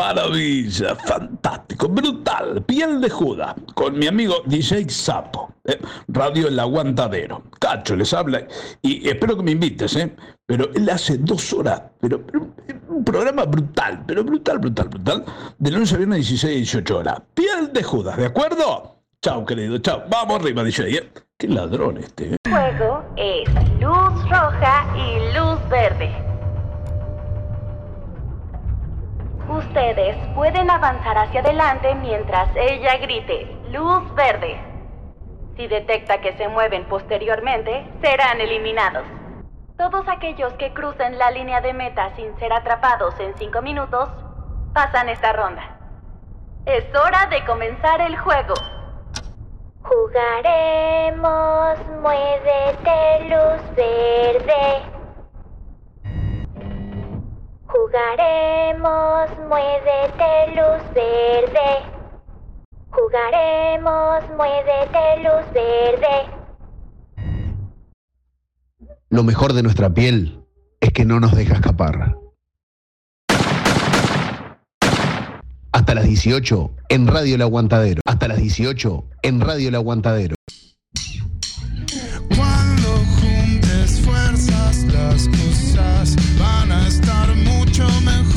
maravilla, fantástico, brutal, piel de Judas, con mi amigo DJ Sapo, ¿eh? Radio El Aguantadero. Cacho les habla y espero que me invites, ¿eh? Pero él hace dos horas, pero, un programa brutal, pero brutal, brutal, brutal, de lunes a viernes 16 18 horas. Piel de Judas, ¿de acuerdo? Chao, querido, chao. Vamos arriba, DJ, ¿eh? Qué ladrón este, ¿eh? El juego es luz roja y luz verde. Ustedes pueden avanzar hacia adelante mientras ella grite luz verde. Si detecta que se mueven posteriormente, serán eliminados. Todos aquellos que crucen la línea de meta sin ser atrapados en 5 minutos, pasan esta ronda. Es hora de comenzar el juego. Jugaremos, muévete luz verde. Jugaremos, muévete luz verde. Jugaremos, muévete luz verde. Lo mejor de nuestra piel es que no nos deja escapar. Hasta las 18 en Radio El Aguantadero. Hasta las 18 en Radio El Aguantadero. German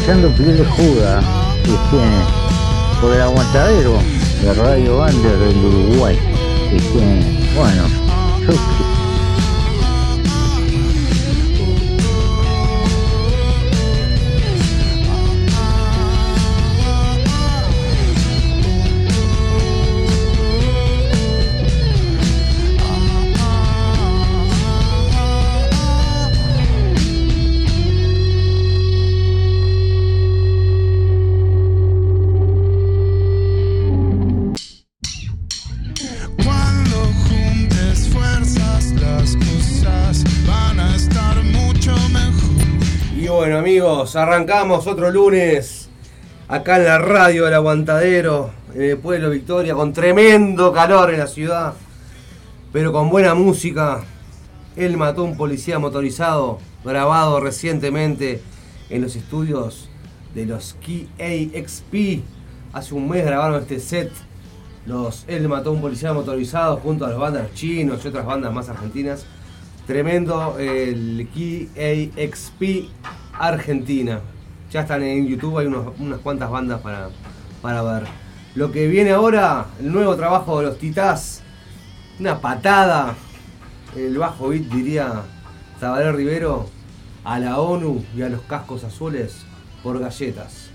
escuchando Piel de Juda, que por el aguantadero de Radio Bander del Uruguay. Que bueno, yo amigos, arrancamos otro lunes acá en la radio del Aguantadero, en el pueblo Victoria, con tremendo calor en la ciudad, pero con buena música. Él mató un policía motorizado, grabado recientemente en los estudios de los KAXP. Hace un mes grabaron este set. Los Él mató un policía motorizado junto a las bandas chinos y otras bandas más argentinas. Tremendo el KAXP Argentina. Ya están en YouTube, hay unas cuantas bandas para, para ver. Lo que viene ahora, el nuevo trabajo de los Titás. Una patada. El bajo beat diría Tabaré Rivero a la ONU y a los cascos azules por galletas.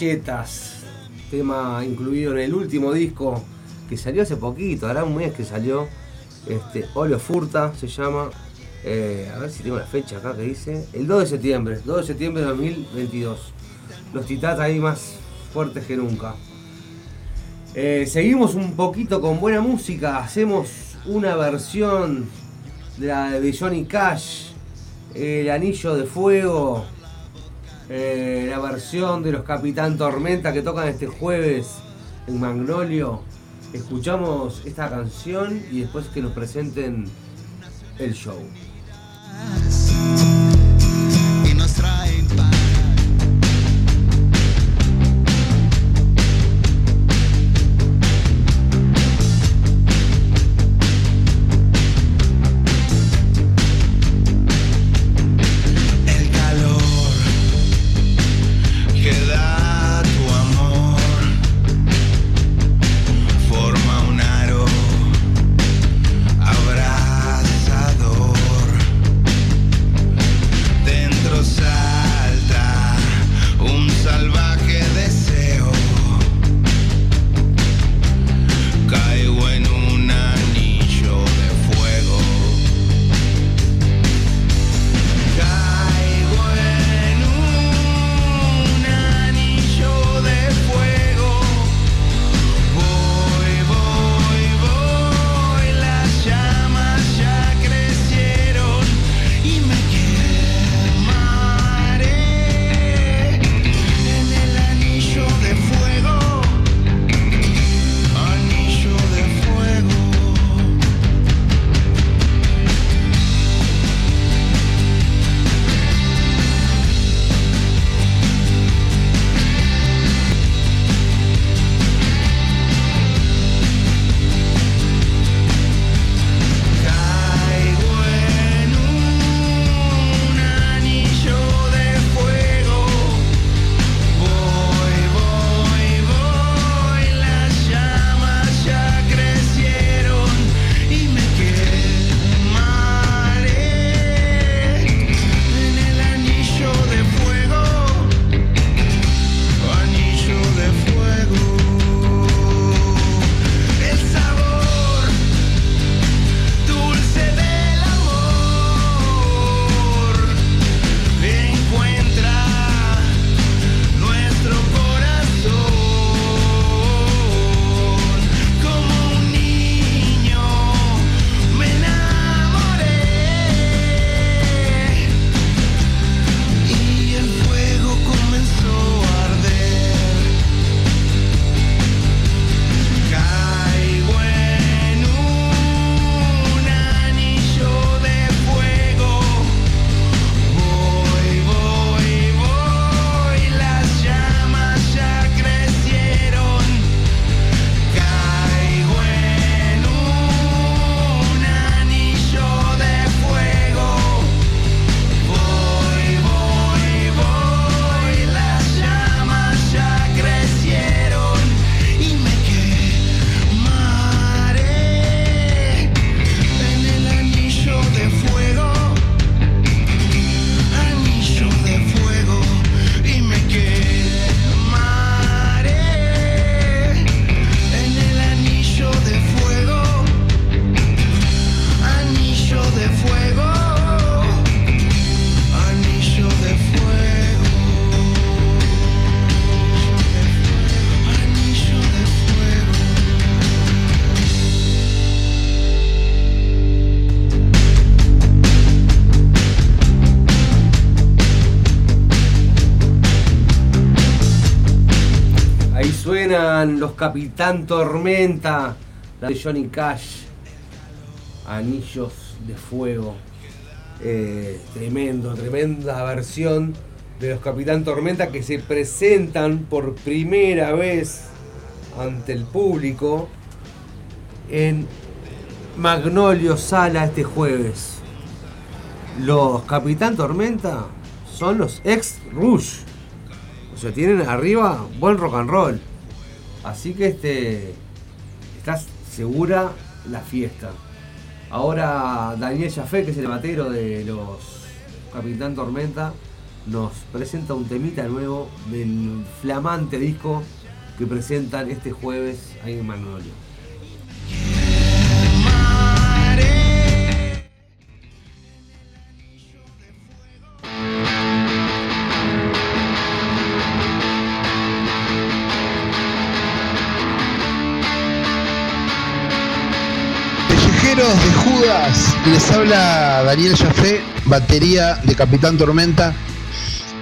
Galletas. Tema incluido en el último disco que salió hace poquito, hará un mes que salió. Este, Olio Furta se llama. Eh, a ver si tengo la fecha acá que dice. El 2 de septiembre, 2 de septiembre de 2022. Los titás ahí más fuertes que nunca. Eh, seguimos un poquito con buena música. Hacemos una versión de la de Johnny Cash. El Anillo de Fuego. Eh, la versión de los Capitán Tormenta que tocan este jueves en Magnolio. Escuchamos esta canción y después que nos presenten el show. Los Capitán Tormenta, la de Johnny Cash, Anillos de Fuego. Eh, tremendo, tremenda versión de los Capitán Tormenta que se presentan por primera vez ante el público en Magnolio Sala este jueves. Los Capitán Tormenta son los ex Rush. O sea, tienen arriba buen rock and roll. Así que este estás segura la fiesta. Ahora Daniel Jafé, que es el batero de los Capitán Tormenta, nos presenta un temita nuevo del flamante disco que presentan este jueves ahí en Magnolio. Les habla Daniel Jafé, batería de Capitán Tormenta.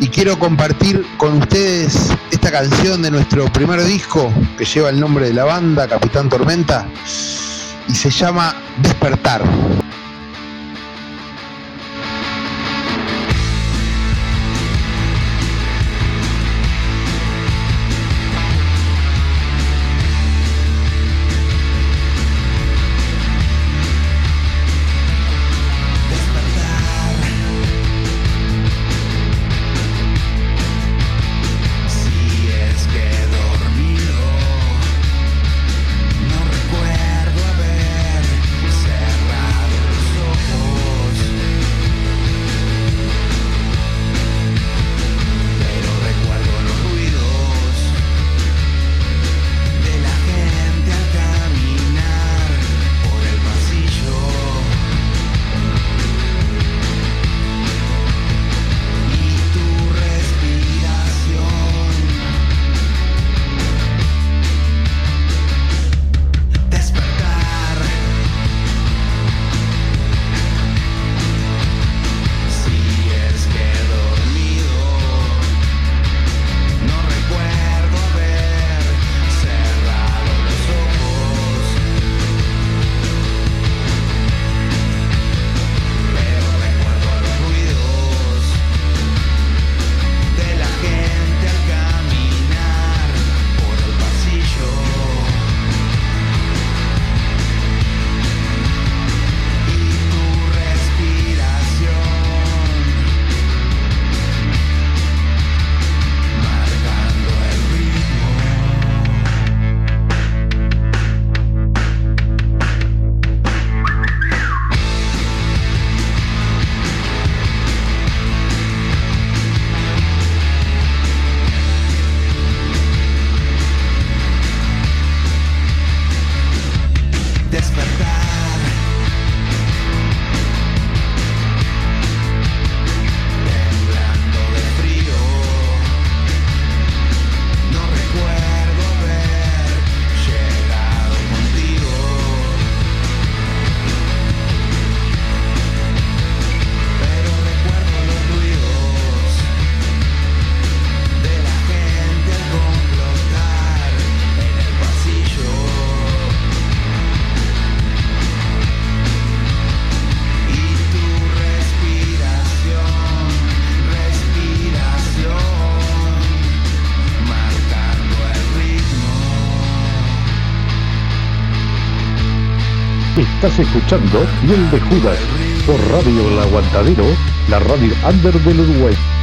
Y quiero compartir con ustedes esta canción de nuestro primer disco que lleva el nombre de la banda, Capitán Tormenta, y se llama Despertar. Estás escuchando Piel de Judas por Radio El Aguantadero, la radio under del Uruguay.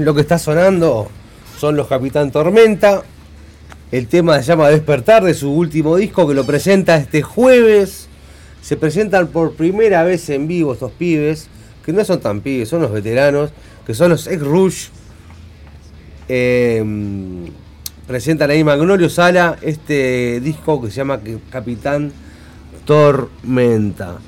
Lo que está sonando son los Capitán Tormenta. El tema se llama Despertar de su último disco que lo presenta este jueves. Se presentan por primera vez en vivo estos pibes, que no son tan pibes, son los veteranos, que son los ex Rush. Em, presentan ahí Magnolio Sala este disco que se llama Capitán Tormenta.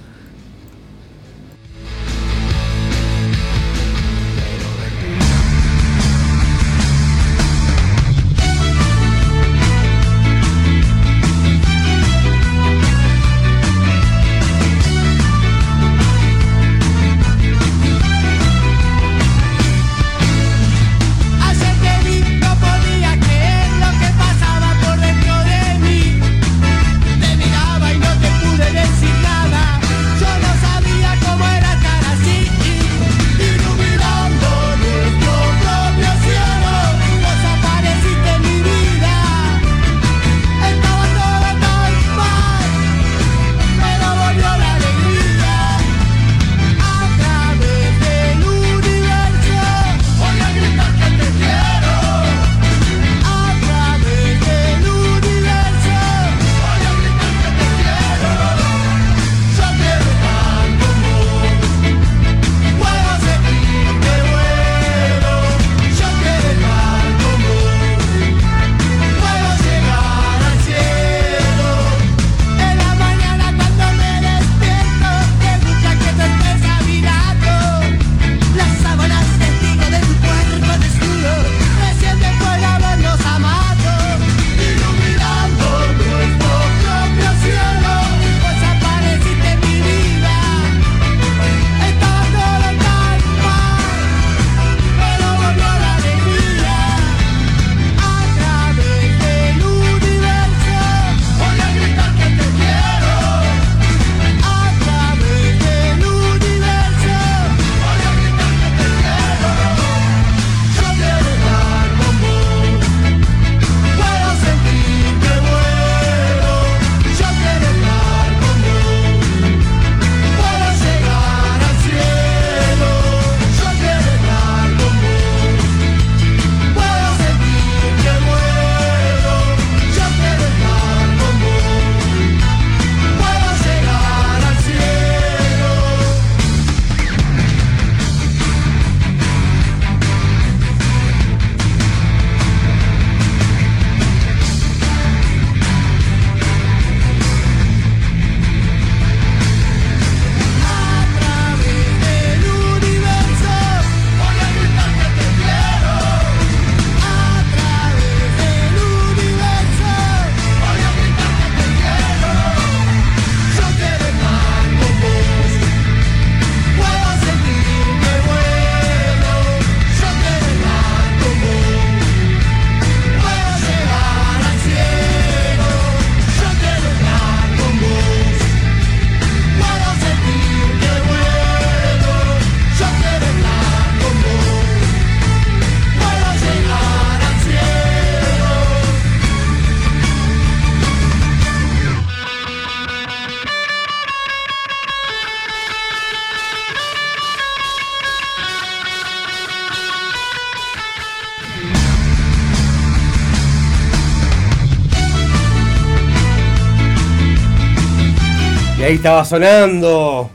estaba sonando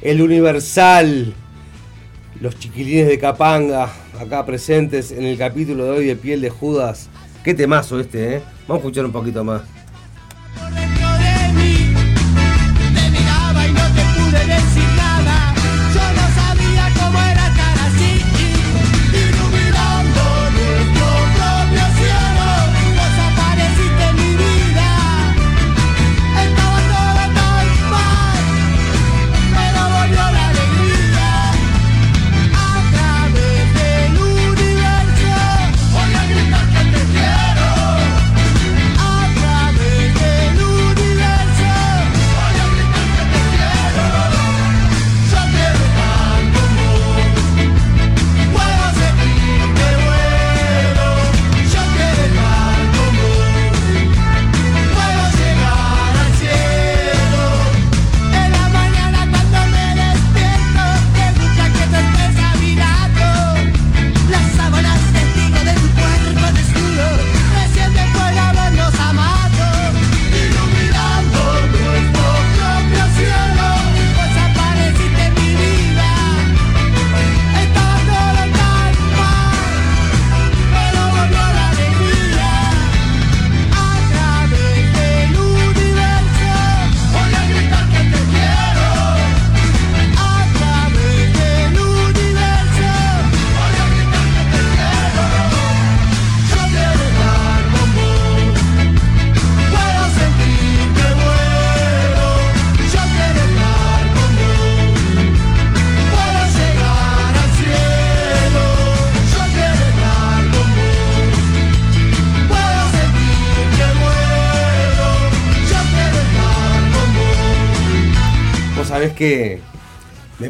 el Universal, los chiquilines de Capanga, acá presentes en el capítulo de hoy de Piel de Judas. Qué temazo este, ¿eh? Vamos a escuchar un poquito más.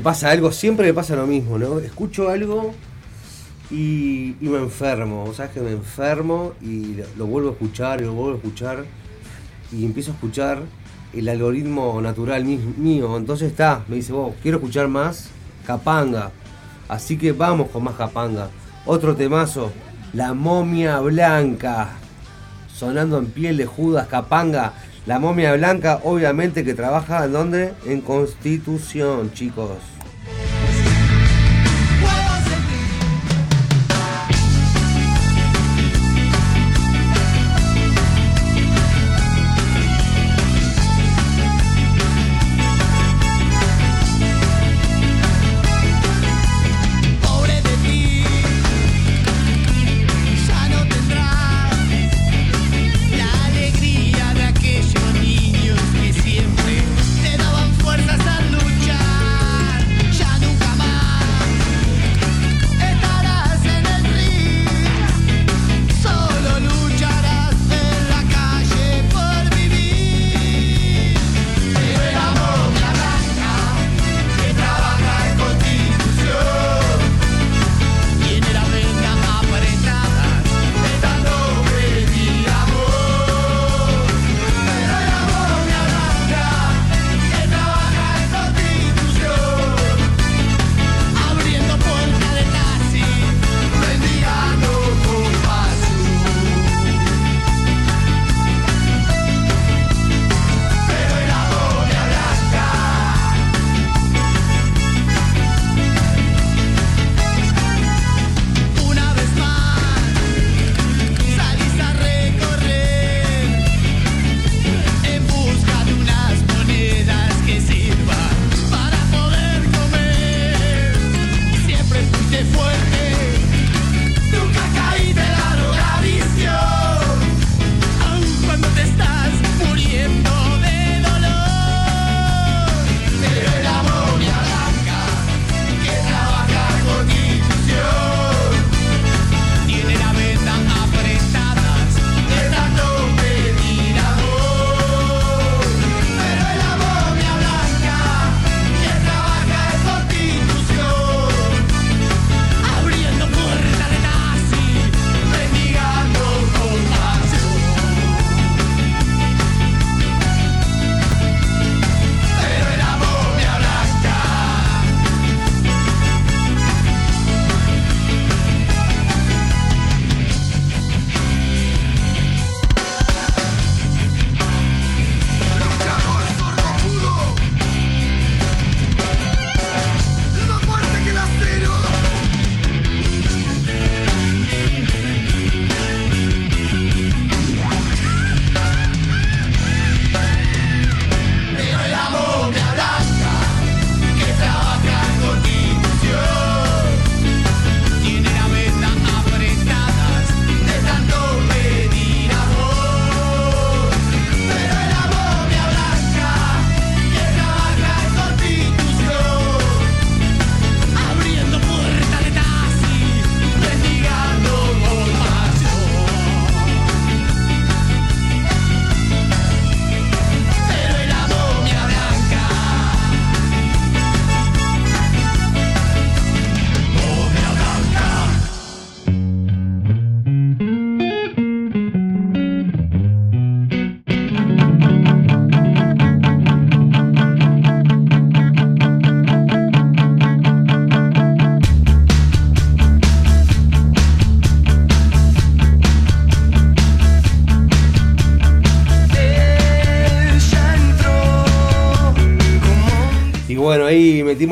Pasa algo, siempre me pasa lo mismo, ¿no? Escucho algo y, me enfermo, ¿sabes que me enfermo y lo, vuelvo a escuchar y lo vuelvo a escuchar y empiezo a escuchar el algoritmo natural mío. Entonces está, me dice, vos, quiero escuchar más Capanga. Así que vamos con más Capanga. Otro temazo, La momia blanca. Sonando en piel de Judas Capanga. La momia blanca, obviamente que trabaja en dónde? En Constitución, chicos.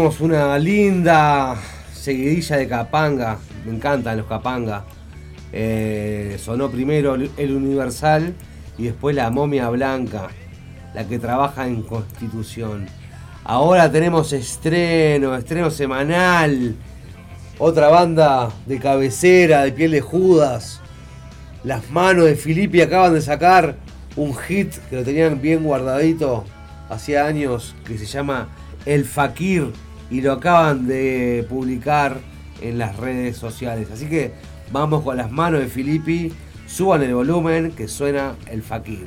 Metimos una linda seguidilla de Capanga. Me encantan los Capanga. Eh, sonó primero el Universal y después la momia blanca, la que trabaja en Constitución. Ahora tenemos estreno, estreno semanal. Otra banda de cabecera, de piel de Judas. Las manos de Filippi acaban de sacar un hit que lo tenían bien guardadito hacía años que se llama El Fakir y lo acaban de publicar en las redes sociales. Así que vamos con las manos de Filippi, suban el volumen que suena el Fakir.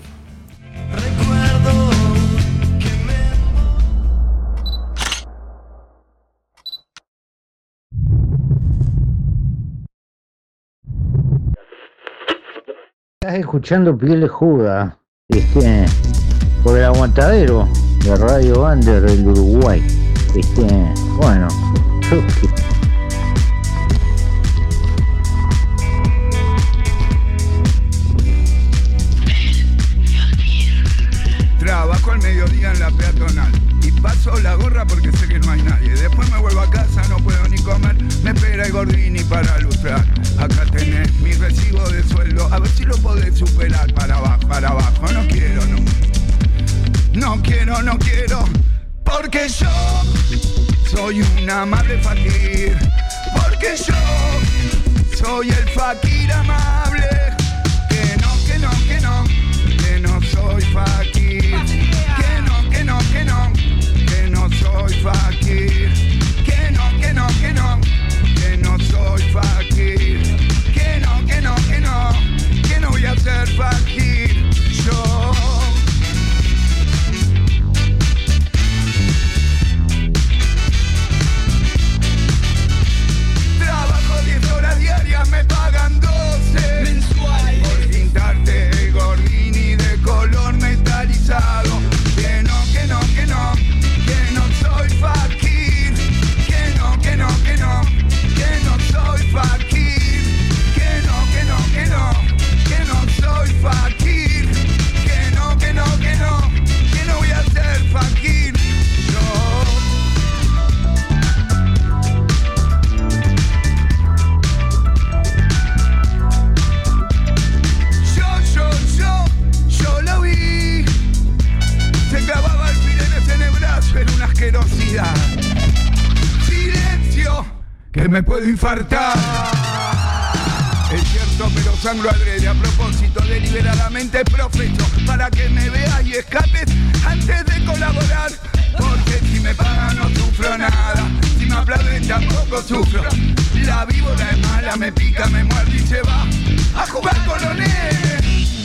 Estás escuchando Piel de Juda, por el aguantadero de Radio Under del Uruguay. Bueno, Trabajo al mediodía en la peatonal y paso la gorra porque sé que no hay nadie. Después me vuelvo a casa, no puedo ni comer. Me espera el gordini para lustrar. Acá tenés mi recibo de sueldo. A ver si lo podés superar para abajo, para abajo. No quiero, no. No quiero, no quiero. Porque yo soy una madre fakir. Porque yo soy el fakir amable. Que no, que no, que no. Que no soy fakir. Que no, que no, que no. Que no soy fakir. Que no, que no, que no. Que no soy fakir. Que no, que no, que no. Que no voy a ser fakir. Me pagan que me puedo infartar. Es cierto, pero sangro adrede a propósito, deliberadamente profeso, para que me veas y escapes antes de colaborar. Porque si me pagan no sufro nada, si me aplauden tampoco sufro. La víbora es mala, me pica, me muerde y se va a jugar colonel. Patrón,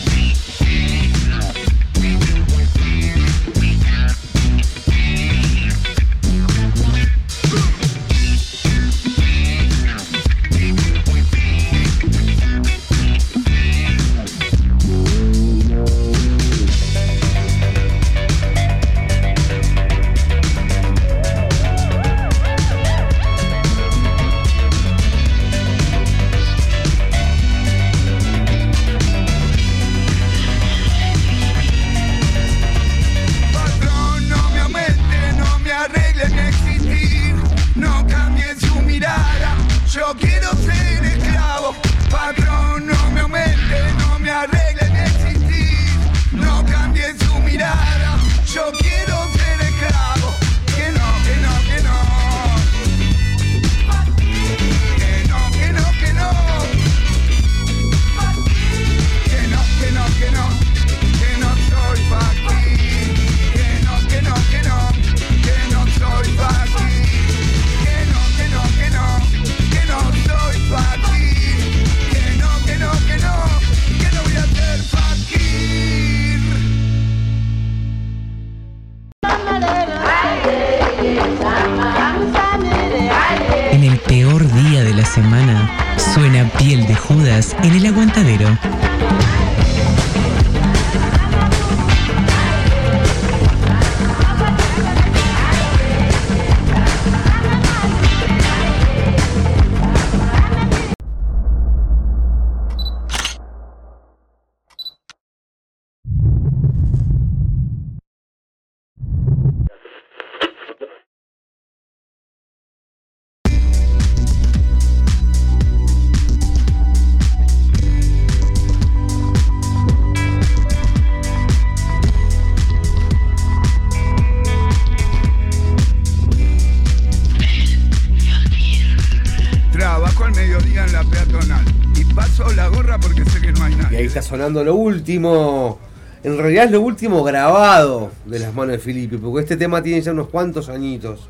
está sonando lo último. En realidad es lo último grabado de las manos de Felipe, porque este tema tiene ya unos cuantos añitos.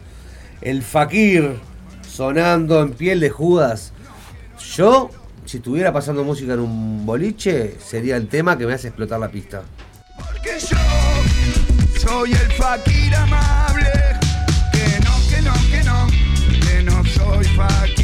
El Fakir sonando en piel de Judas. Yo, si estuviera pasando música en un boliche, sería el tema que me hace explotar la pista. Porque yo soy el fakir amable. Que no, que no, que no. Que no soy fakir.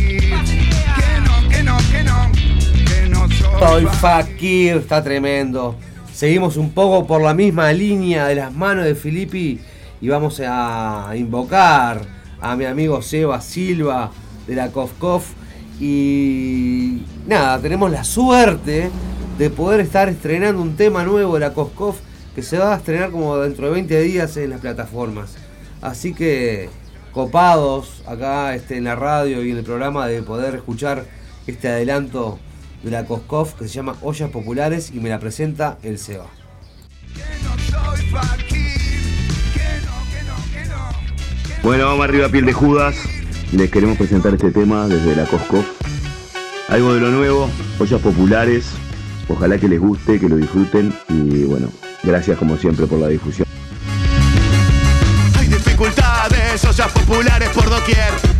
Soy Fakir, está tremendo. Seguimos un poco por la misma línea de las manos de Filippi y vamos a invocar a mi amigo Seba Silva de la Kofkof. Y nada, tenemos la suerte de poder estar estrenando un tema nuevo de la Kofkof que se va a estrenar como dentro de 20 días en las plataformas. Así que copados acá este, en la radio y en el programa de poder escuchar este adelanto de la Koskov que se llama Ollas Populares y me la presenta el Seba. Bueno, vamos arriba, piel de Judas. Les queremos presentar este tema desde la Coscof. Algo de lo nuevo, ollas populares. Ojalá que les guste, que lo disfruten y bueno, gracias como siempre por la difusión. Hay dificultades, ollas populares por doquier.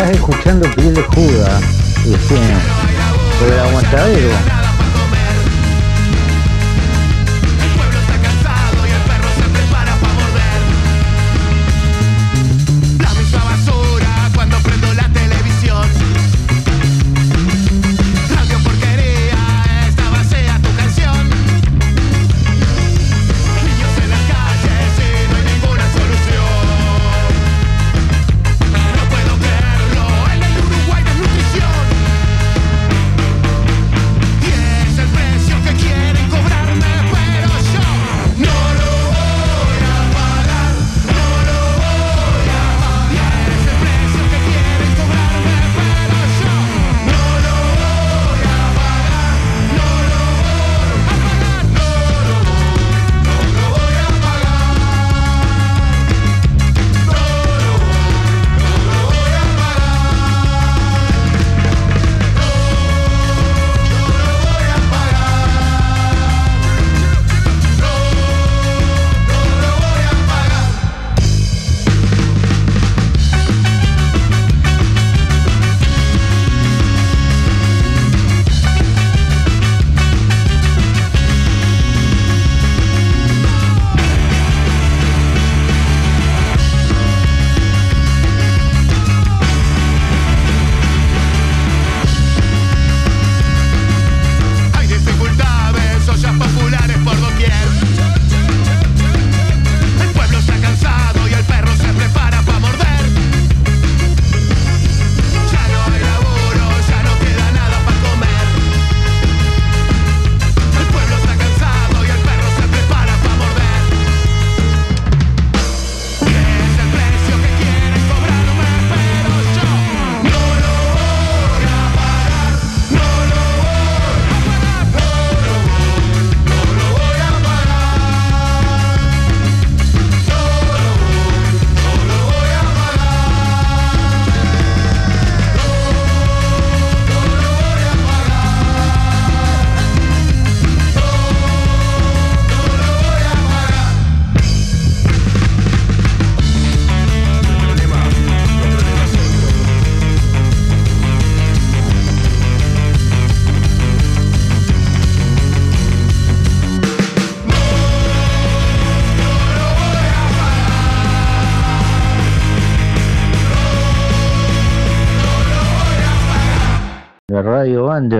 Estás escuchando Piel de Judas, este, por el aguantadero.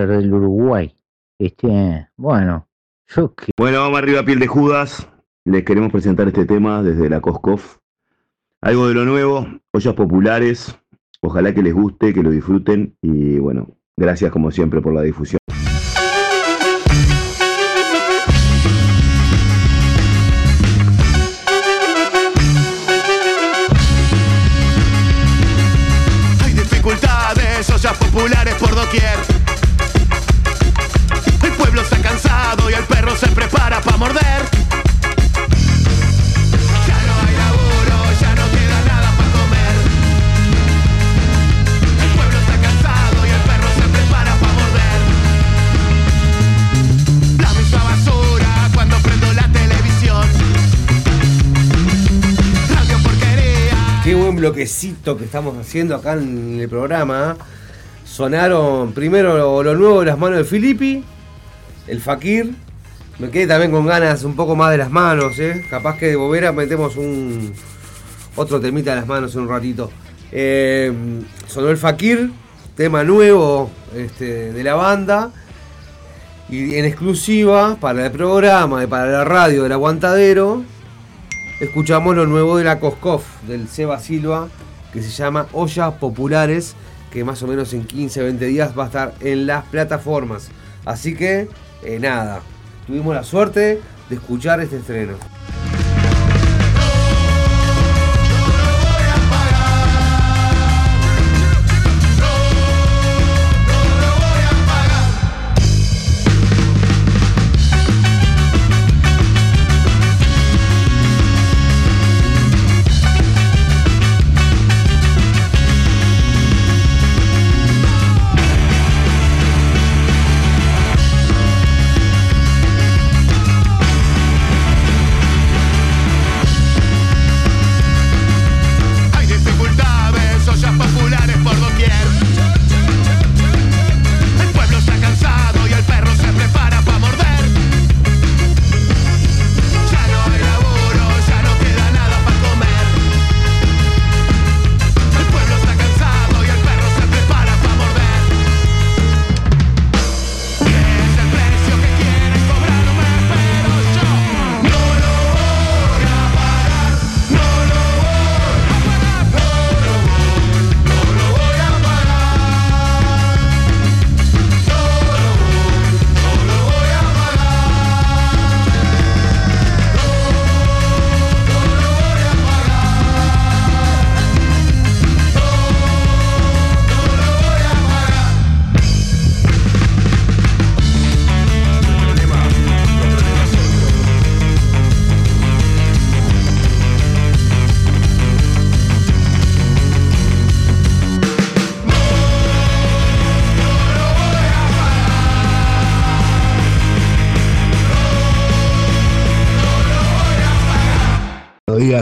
Del Uruguay. Este, bueno, yo que Bueno, vamos arriba, piel de Judas. Les queremos presentar este tema desde la Coscof. Algo de lo nuevo, ollas populares. Ojalá que les guste, que lo disfruten y bueno, gracias como siempre por la difusión. Bloquecito que estamos haciendo acá en el programa. Sonaron primero lo, lo nuevo de las manos de Filippi, el Fakir. Me quedé también con ganas un poco más de las manos, ¿eh? Capaz que de bobera metemos un otro temita de las manos en un ratito. Eh, sonó el Fakir, tema nuevo este, de la banda. Y en exclusiva para el programa y para la radio del Aguantadero, escuchamos lo nuevo de la Coscoff, del Seba Silva, que se llama Ollas Populares, que más o menos en 15, 20 días va a estar en las plataformas. Así que, eh, nada, tuvimos la suerte de escuchar este estreno.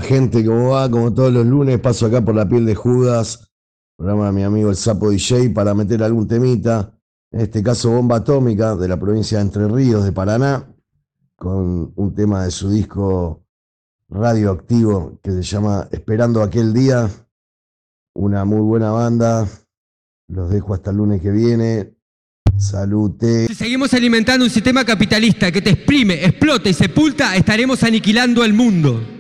Gente, ¿cómo va? Como todos los lunes, paso acá por la piel de Judas, programa de mi amigo el Sapo DJ, para meter algún temita. En este caso, Bomba Atómica, de la provincia de Entre Ríos, de Paraná, con un tema de su disco radioactivo que se llama Esperando aquel día. Una muy buena banda. Los dejo hasta el lunes que viene. Salute. Si seguimos alimentando un sistema capitalista que te exprime, explota y sepulta, estaremos aniquilando al mundo.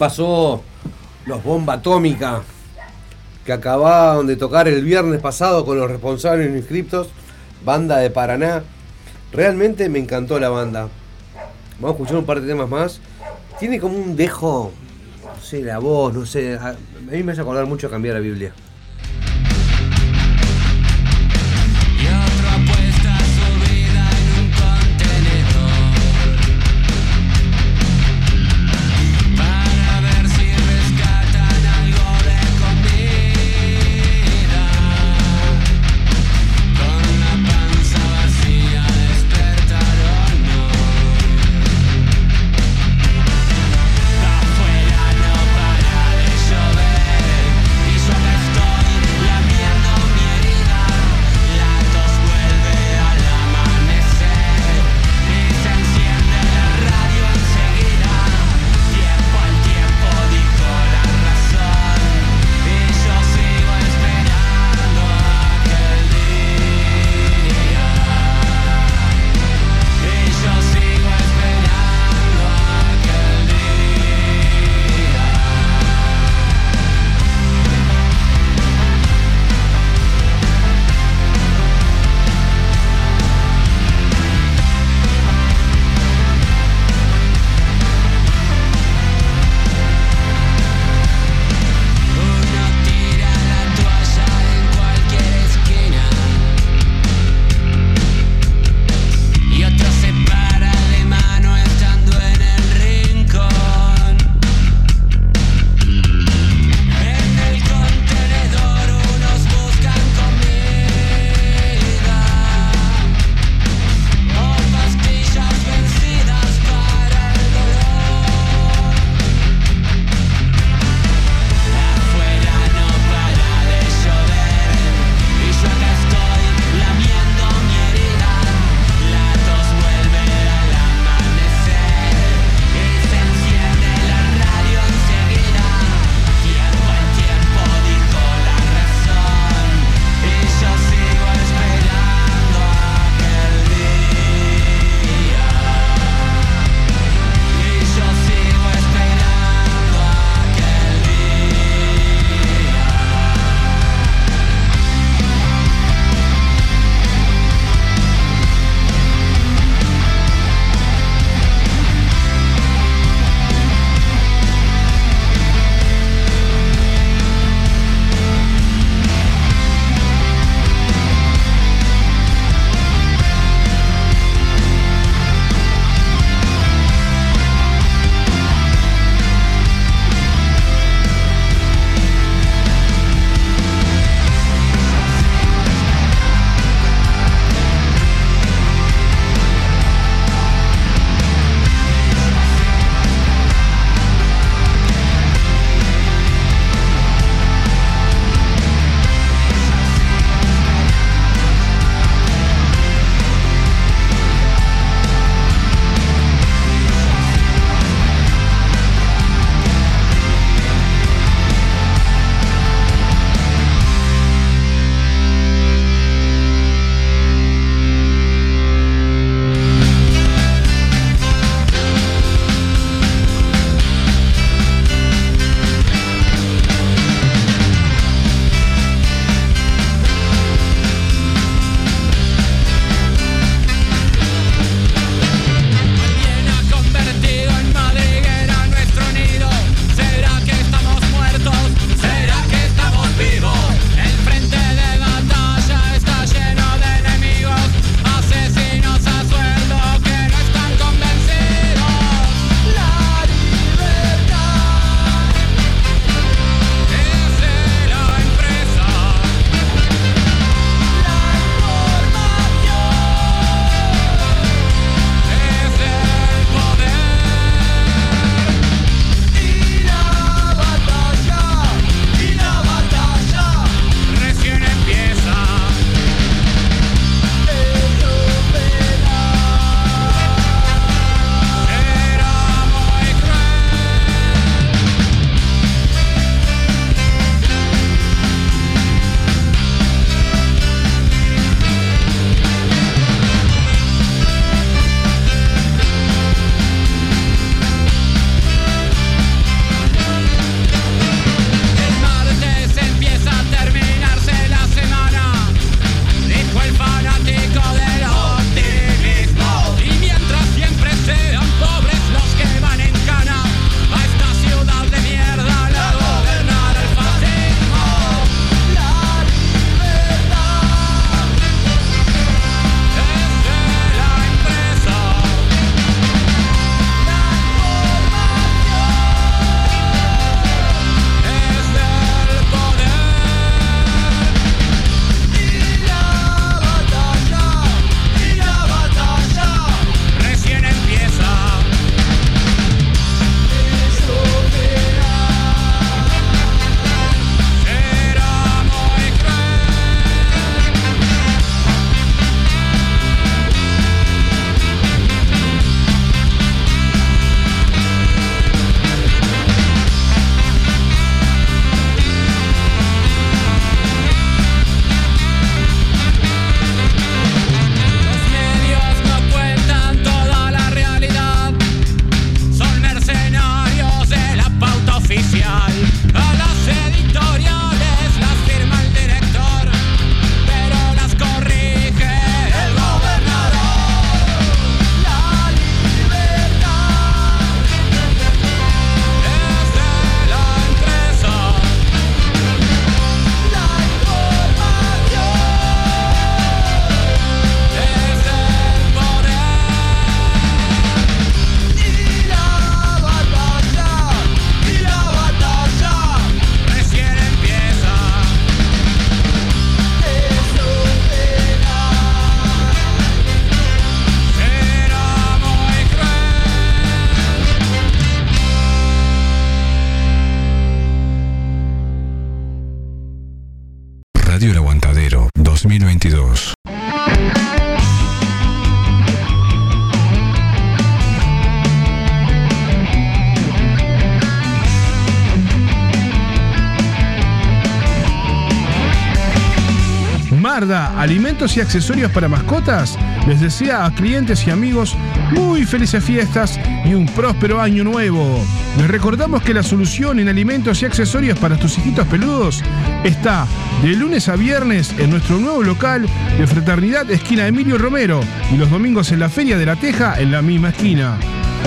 Pasó los Bomba Atómica, que acababan de tocar el viernes pasado con los responsables inscriptos, banda de Paraná. Realmente me encantó la banda. Vamos a escuchar un par de temas más. Tiene como un dejo, no sé, la voz, no sé. A, mí me hace acordar mucho a cambiar la Biblia. Alimentos y accesorios para mascotas, les desea a clientes y amigos muy felices fiestas y un próspero año nuevo. Les recordamos que la solución en alimentos y accesorios para tus hijitos peludos está de lunes a viernes en nuestro nuevo local de Fraternidad Esquina Emilio Romero y los domingos en la Feria de la Teja en la misma esquina.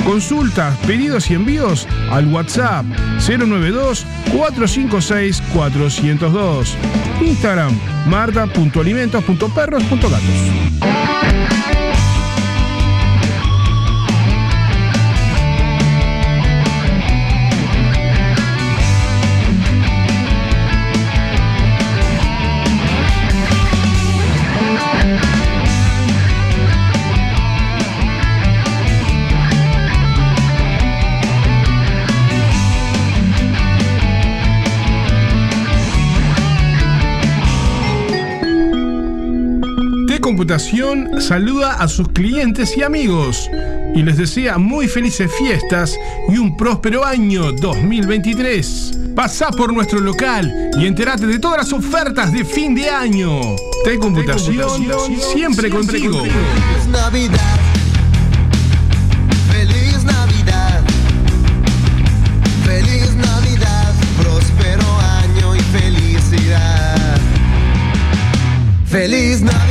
Consultas, pedidos y envíos al WhatsApp 092-456-402. Instagram marta.alimentos.perros.gatos. T-Computación saluda a sus clientes y amigos y les desea muy felices fiestas y un próspero año 2023. Pasá por nuestro local y entérate de todas las ofertas de fin de año. T-Computación siempre contigo. Feliz Navidad. Feliz Navidad. Feliz Navidad. Próspero año y felicidad. Feliz Navidad.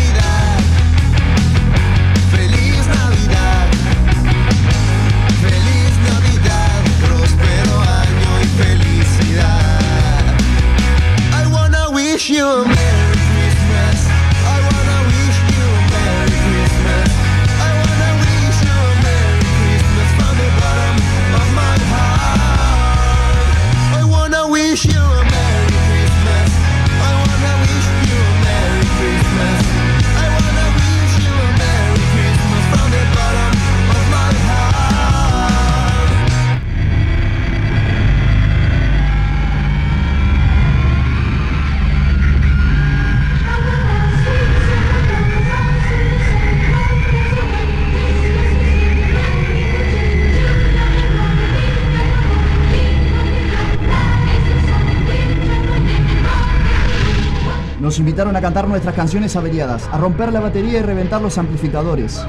Cantar nuestras canciones averiadas, a romper la batería y reventar los amplificadores.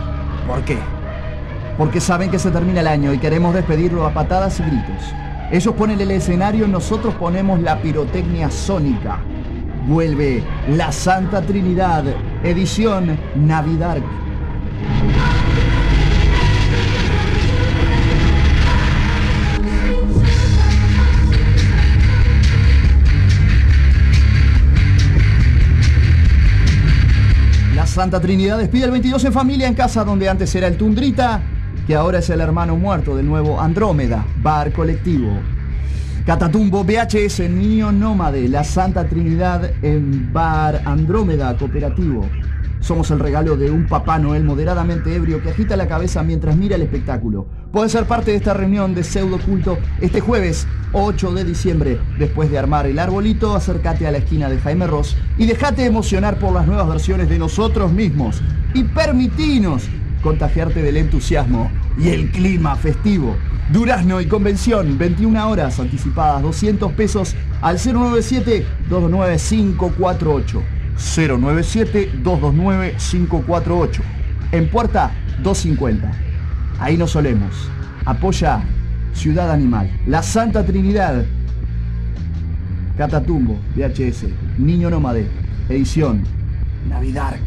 ¿Por qué? Porque saben que se termina el año y queremos despedirlo a patadas y gritos. Ellos ponen el escenario y nosotros ponemos la pirotecnia sónica. Vuelve la Santa Trinidad, edición Navidad. Santa Trinidad despide el 22 en familia en casa donde antes era el Tundrita, que ahora es el hermano muerto del nuevo Andrómeda, bar colectivo. Catatumbo VHS, Niño Nómade, la Santa Trinidad en Bar Andrómeda Cooperativo. Somos el regalo de un Papá Noel moderadamente ebrio que agita la cabeza mientras mira el espectáculo. Puedes ser parte de esta reunión de pseudo culto este jueves 8 de diciembre. Después de armar el arbolito, acércate a la esquina de Jaime Ross y déjate emocionar por las nuevas versiones de nosotros mismos. Y permitinos contagiarte del entusiasmo y el clima festivo. Durazno y convención, 21 horas anticipadas, 200 pesos al 097-229-548. 097-229-548. En puerta 250. Ahí nos solemos. Apoya Ciudad Animal. La Santa Trinidad. Catatumbo, VHS. Niño Nómade. Edición. Navidark.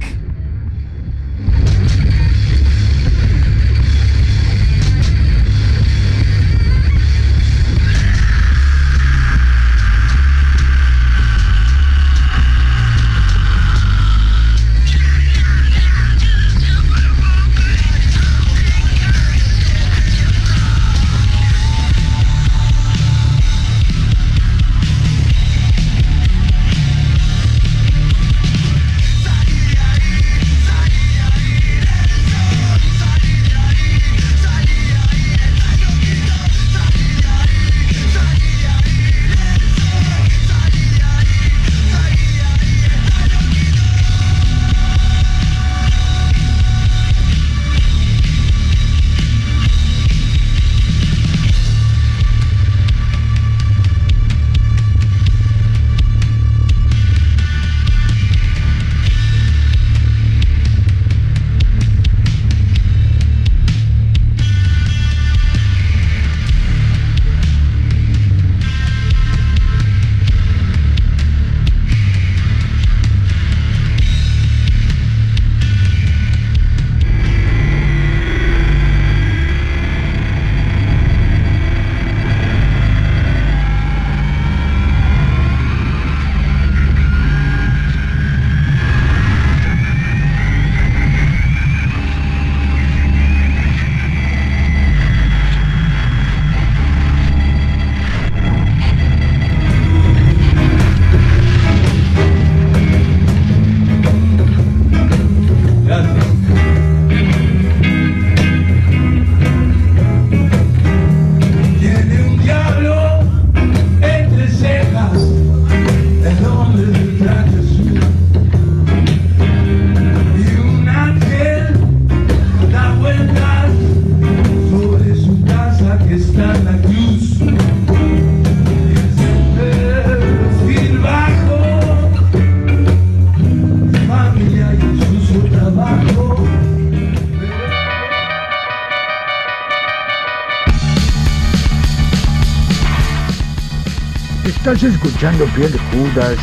echando piel de Judas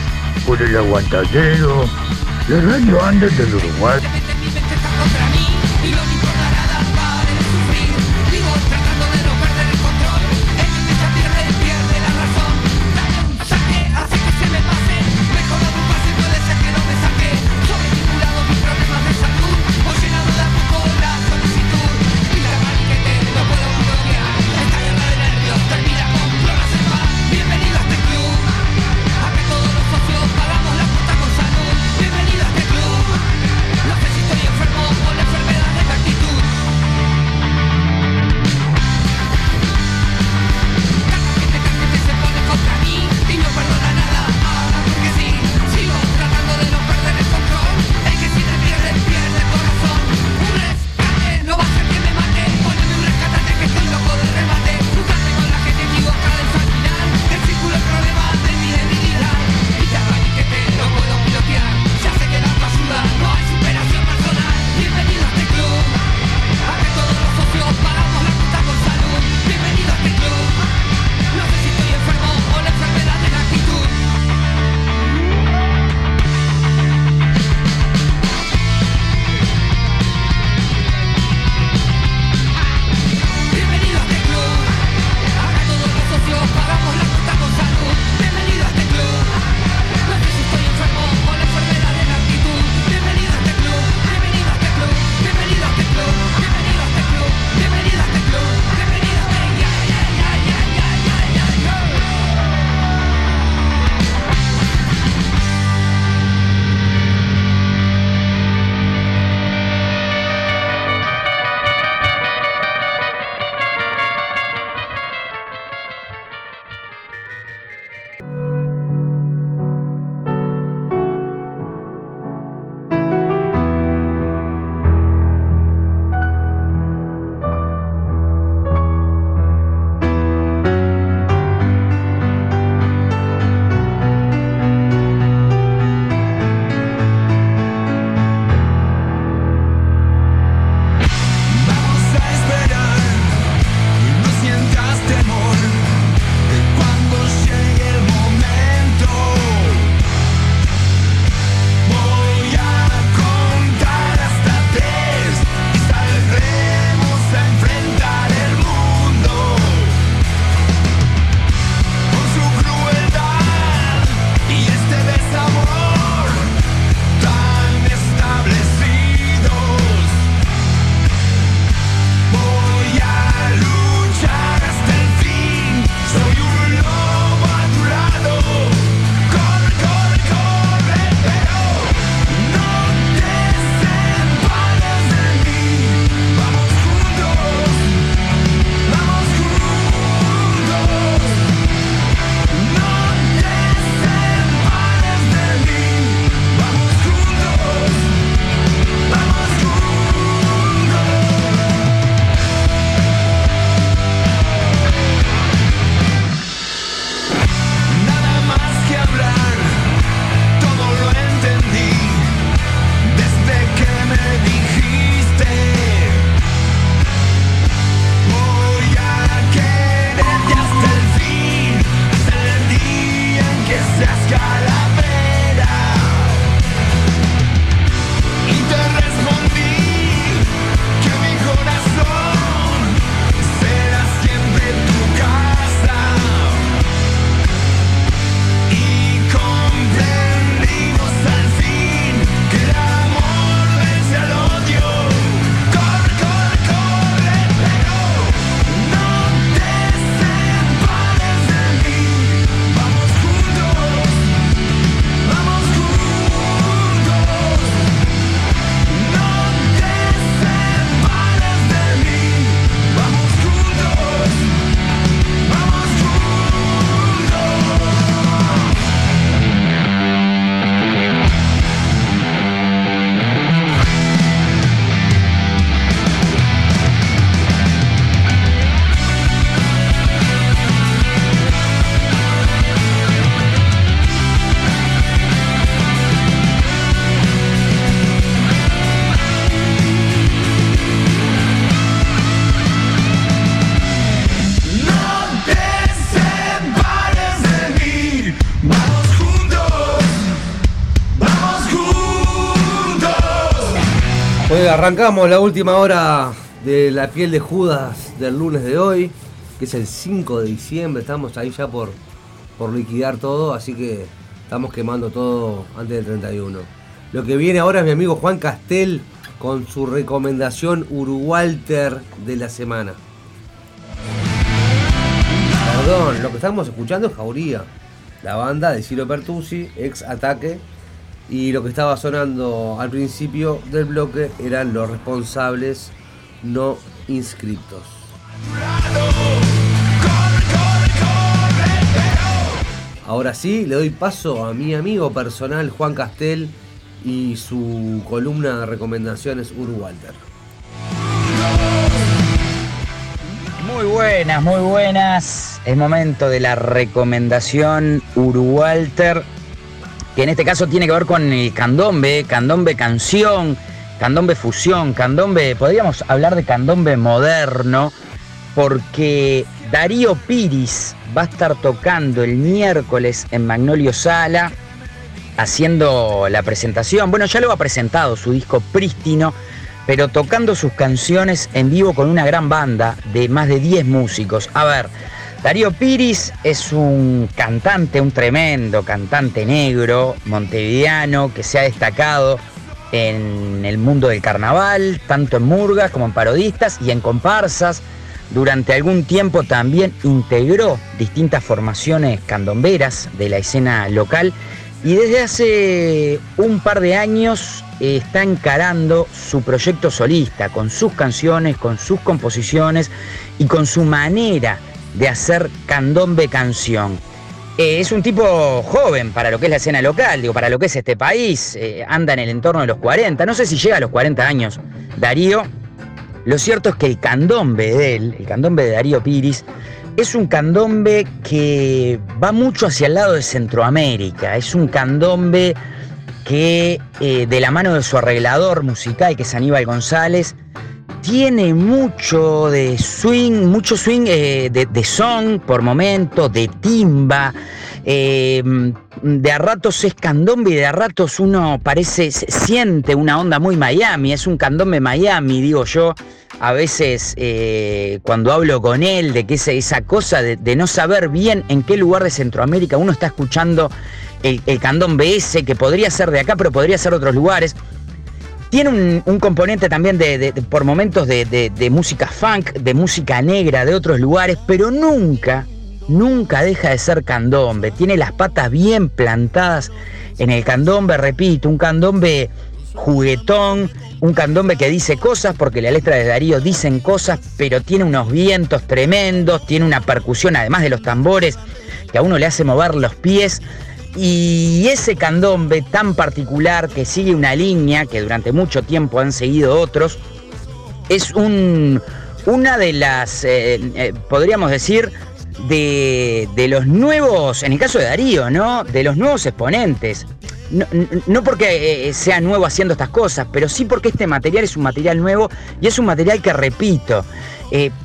por el aguantadero, la radio Andes del Uruguay. Arrancamos la última hora de la piel de Judas del lunes de hoy, que es el 5 de diciembre. Estamos ahí ya por, por liquidar todo, así que estamos quemando todo antes del 31. Lo que viene ahora es mi amigo Juan Castel con su recomendación Uruwalter de la semana. Perdón, lo que estamos escuchando es Jauría, la banda de Ciro Pertusi, ex Ataque, y lo que estaba sonando al principio del bloque eran los responsables no inscriptos. Ahora sí, le doy paso a mi amigo personal Juan Castel y su columna de recomendaciones Uruwalter. Muy buenas, muy buenas. Es momento de la recomendación Uruwalter, que en este caso tiene que ver con el candombe, candombe canción, candombe fusión, candombe, podríamos hablar de candombe moderno, porque Darío Piris va a estar tocando el miércoles en Magnolio Sala, haciendo la presentación. Bueno, ya lo ha presentado su disco Prístino, pero tocando sus canciones en vivo con una gran banda de más de 10 músicos. A ver, Darío Piris es un cantante, un tremendo cantante negro, montevideano, que se ha destacado en el mundo del carnaval, tanto en murgas como en parodistas y en comparsas. Durante algún tiempo también integró distintas formaciones candomberas de la escena local y desde hace un par de años está encarando su proyecto solista, con sus canciones, con sus composiciones y con su manera de hacer candombe canción. Eh, es un tipo joven para lo que es la escena local, digo, para lo que es este país, eh, anda en el entorno de los 40, no sé si llega a los 40 años Darío. Lo cierto es que el candombe de él, el candombe de Darío Piris, es un candombe que va mucho hacia el lado de Centroamérica, es un candombe que eh, de la mano de su arreglador musical, que es Aníbal González, tiene mucho de swing, mucho swing eh, de, de son por momento, de timba. eh, de a ratos es candombe y de a ratos uno parece, siente una onda muy Miami, es un candombe Miami, digo yo. A veces eh, cuando hablo con él de que esa, cosa de, de no saber bien en qué lugar de Centroamérica uno está escuchando el, el candombe ese, que podría ser de acá, pero podría ser de otros lugares. Tiene un, componente también de, por momentos de, de- de música funk, de música negra de otros lugares, pero nunca, nunca deja de ser candombe. Tiene las patas bien plantadas en el candombe, repito, un candombe juguetón, un candombe que dice cosas, porque la letra de Darío dicen cosas, pero tiene unos vientos tremendos, tiene una percusión, además de los tambores, que a uno le hace mover los pies. Y ese candombe tan particular que sigue una línea que durante mucho tiempo han seguido otros, es un, una de las, eh, eh, podríamos decir, de, de los nuevos, en el caso de Darío, ¿no? De los nuevos exponentes. No, porque eh, sea nuevo haciendo estas cosas, pero sí porque este material es un material nuevo y es un material que, repito,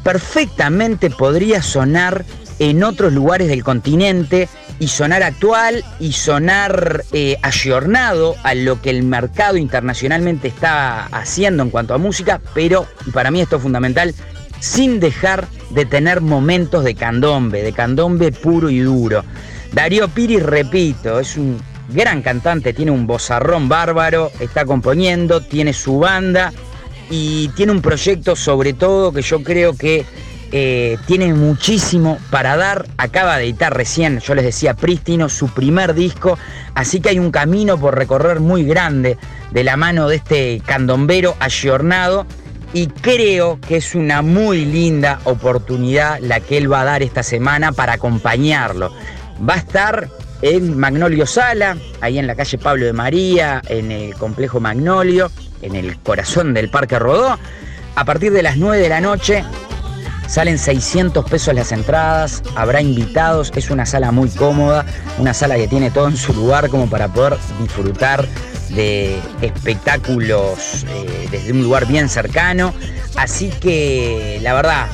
perfectamente podría sonar en otros lugares del continente y sonar actual y sonar eh, ayornado a lo que el mercado internacionalmente está haciendo en cuanto a música, pero, y para mí esto es fundamental, sin dejar de tener momentos de candombe, de candombe puro y duro. Darío Piris, repito, es un gran cantante, tiene un bozarrón bárbaro, está componiendo, tiene su banda y tiene un proyecto sobre todo que yo creo que eh, tiene muchísimo para dar. Acaba de editar recién, yo les decía, Prístino, su primer disco. Así que hay un camino por recorrer muy grande de la mano de este candombero ayornado. Y creo que es una muy linda oportunidad la que él va a dar esta semana para acompañarlo. Va a estar en Magnolio Sala, ahí en la calle Pablo de María, en el complejo Magnolio, en el corazón del Parque Rodó. A partir de las 9 de la noche Salen 600 pesos las entradas, habrá invitados, es una sala muy cómoda, una sala que tiene todo en su lugar como para poder disfrutar de espectáculos eh, desde un lugar bien cercano. Así que la verdad,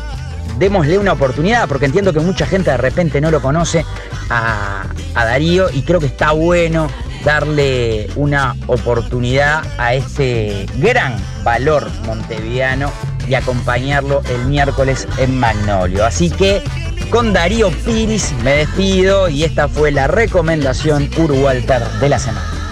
démosle una oportunidad porque entiendo que mucha gente de repente no lo conoce a, Darío y creo que está bueno darle una oportunidad a ese gran valor montevideano y acompañarlo el miércoles en Magnolio. Así que con Darío Piris me despido y esta fue la recomendación Urwalter de la semana.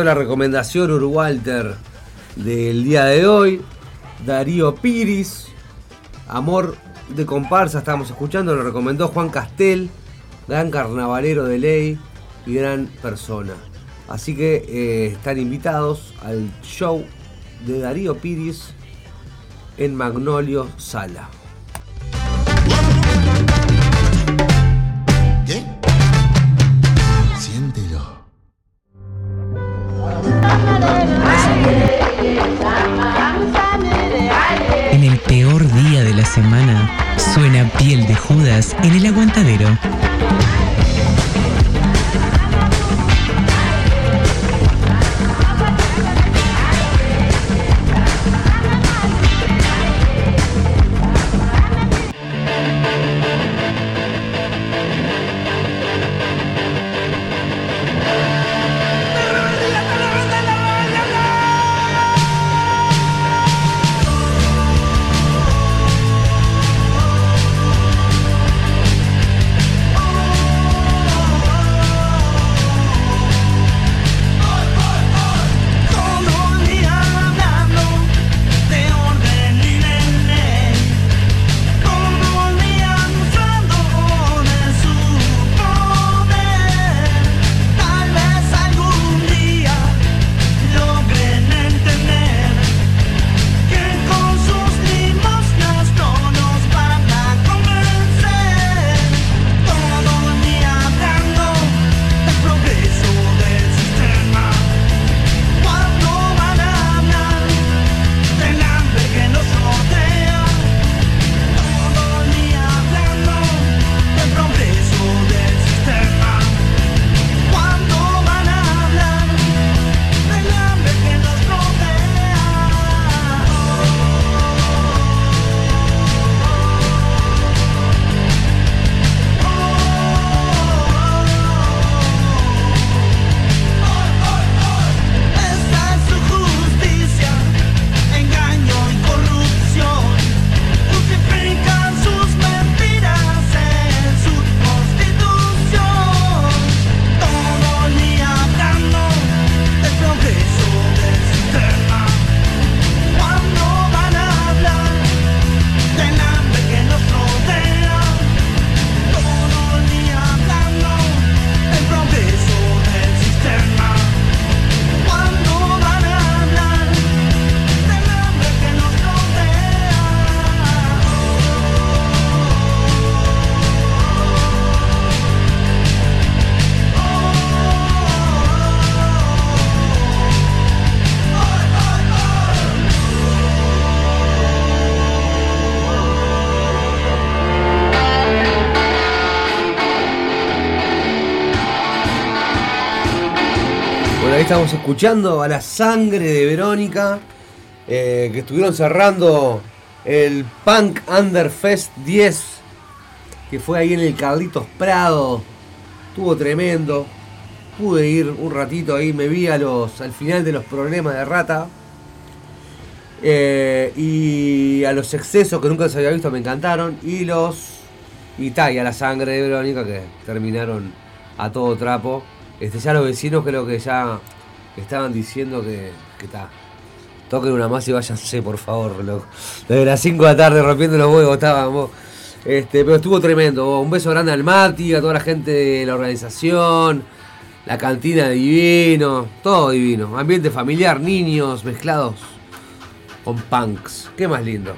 Pasó la recomendación Urwalter del día de hoy. Darío Piris, Amor de comparsa, estábamos escuchando, lo recomendó Juan Castel, gran carnavalero de ley y gran persona. Así que eh, están invitados al show de Darío Piris en Magnolio Sala. Siéntelo. Peor día de la semana, suena piel de Judas en el aguantadero. Estamos escuchando a la sangre de Verónica, eh, que estuvieron cerrando el Punk Underfest 10, que fue ahí en el Carlitos Prado. Estuvo tremendo. Pude ir un ratito ahí, me vi a los, al final de los problemas de rata. Eh, y a los excesos que nunca se había visto me encantaron. Y los. Y ta, y a la sangre de Verónica que terminaron a todo trapo. Este, ya los vecinos creo que ya estaban diciendo que, que ta. Toquen una más y váyanse, por favor, loco. Desde las 5 de la tarde rompiendo los huevos estábamos. Este, pero estuvo tremendo. Un beso grande al Mati, a toda la gente de la organización. La cantina divino. Todo divino. Ambiente familiar, niños mezclados con punks. Qué más lindo.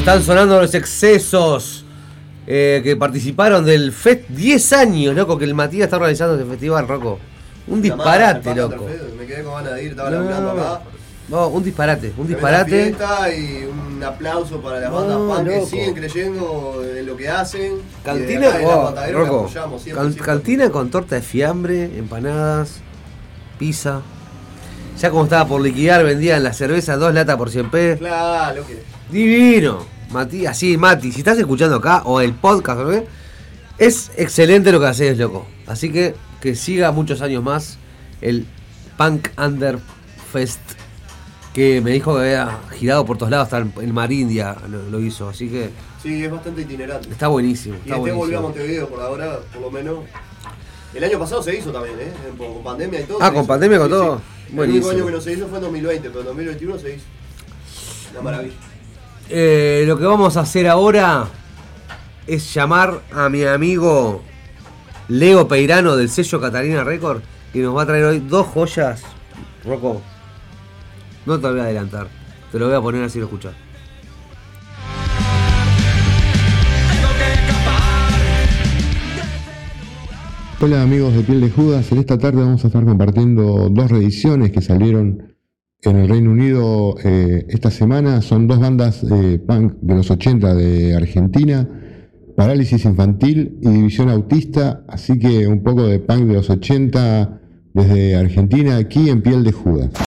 Están sonando los excesos eh, que participaron del FEST 10 años, loco, que el Matías está organizando este festival, Rocco. Un disparate, loco. Me quedé con ganas de ir, estaba No, laburando acá. No, un disparate, un disparate. y un aplauso para las No, bandas punk que loco. siguen creyendo en lo que hacen. Cantina, la oh, Matadero, que Rocco, apoyamos siempre, can- siempre. cantina con torta de fiambre, empanadas, pizza. Ya como estaba por liquidar, vendían la cerveza dos latas por 100 pesos. Claro, lo que. Divino. Mati, así, Mati, si estás escuchando acá o el podcast, ¿no? es excelente lo que haces, loco. Así que que siga muchos años más el Punk Under Fest. Que me dijo que había girado por todos lados, hasta en- en Marindia lo, lo hizo. Así que Sí, es bastante itinerante. está buenísimo. Y Está este volvió a buenísimo. Montevideo por ahora, por lo menos. El año pasado se hizo también, ¿eh? Con pandemia y todo. Ah, con hizo. pandemia, con Sí, todo. sí. El Buenísimo. único año que no se hizo fue en 2020, pero en 2021 se hizo. Una maravilla. Eh, lo que vamos a hacer ahora es llamar a mi amigo Leo Peirano del sello Catalina Record y nos va a traer hoy dos joyas. Rocco, no te voy a adelantar, te lo voy a poner así lo escuchas. Hola amigos de Piel de Judas, en esta tarde vamos a estar compartiendo dos reediciones que salieron en el Reino Unido eh, esta semana. Son dos bandas eh, punk de los 80 de Argentina, Parálisis Infantil y División Autista, así que un poco de punk de los 80 desde Argentina aquí en Piel de Judas.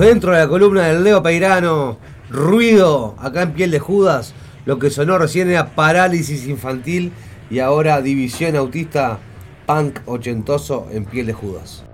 Dentro de la columna del Leo Peirano. Ruido, acá en Piel de Judas. Lo que sonó recién era parálisis infantil y ahora división autista punk ochentoso en Piel de Judas.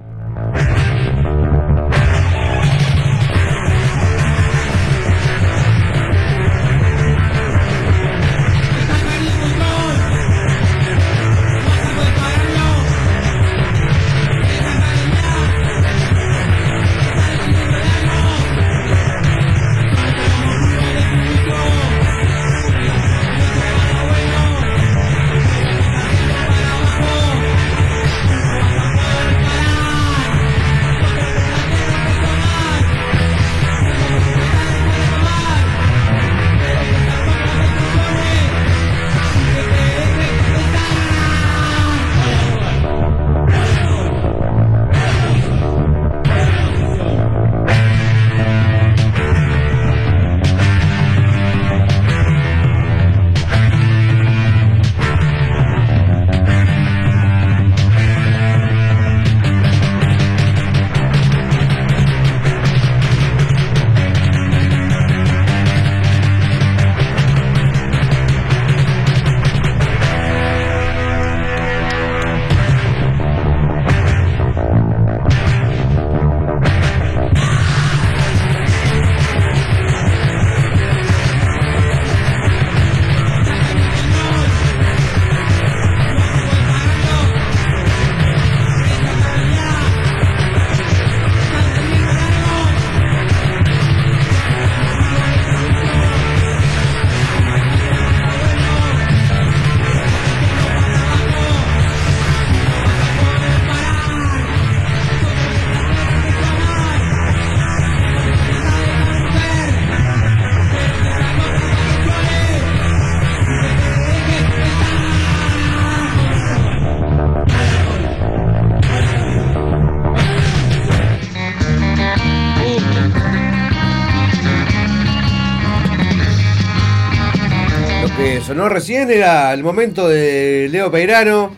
sonó recién era el momento de Leo Peirano,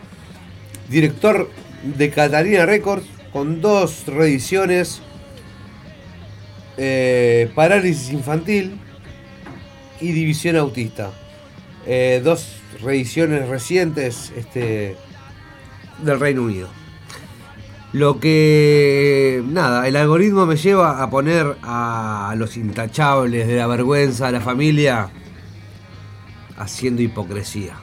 director de Catalina Records, con dos reediciones. Eh, Parálisis infantil y división autista. Eh, dos reediciones recientes este, del Reino Unido. Lo que, nada, el algoritmo me lleva a poner a los intachables de la vergüenza, a la familia, haciendo hipocresía.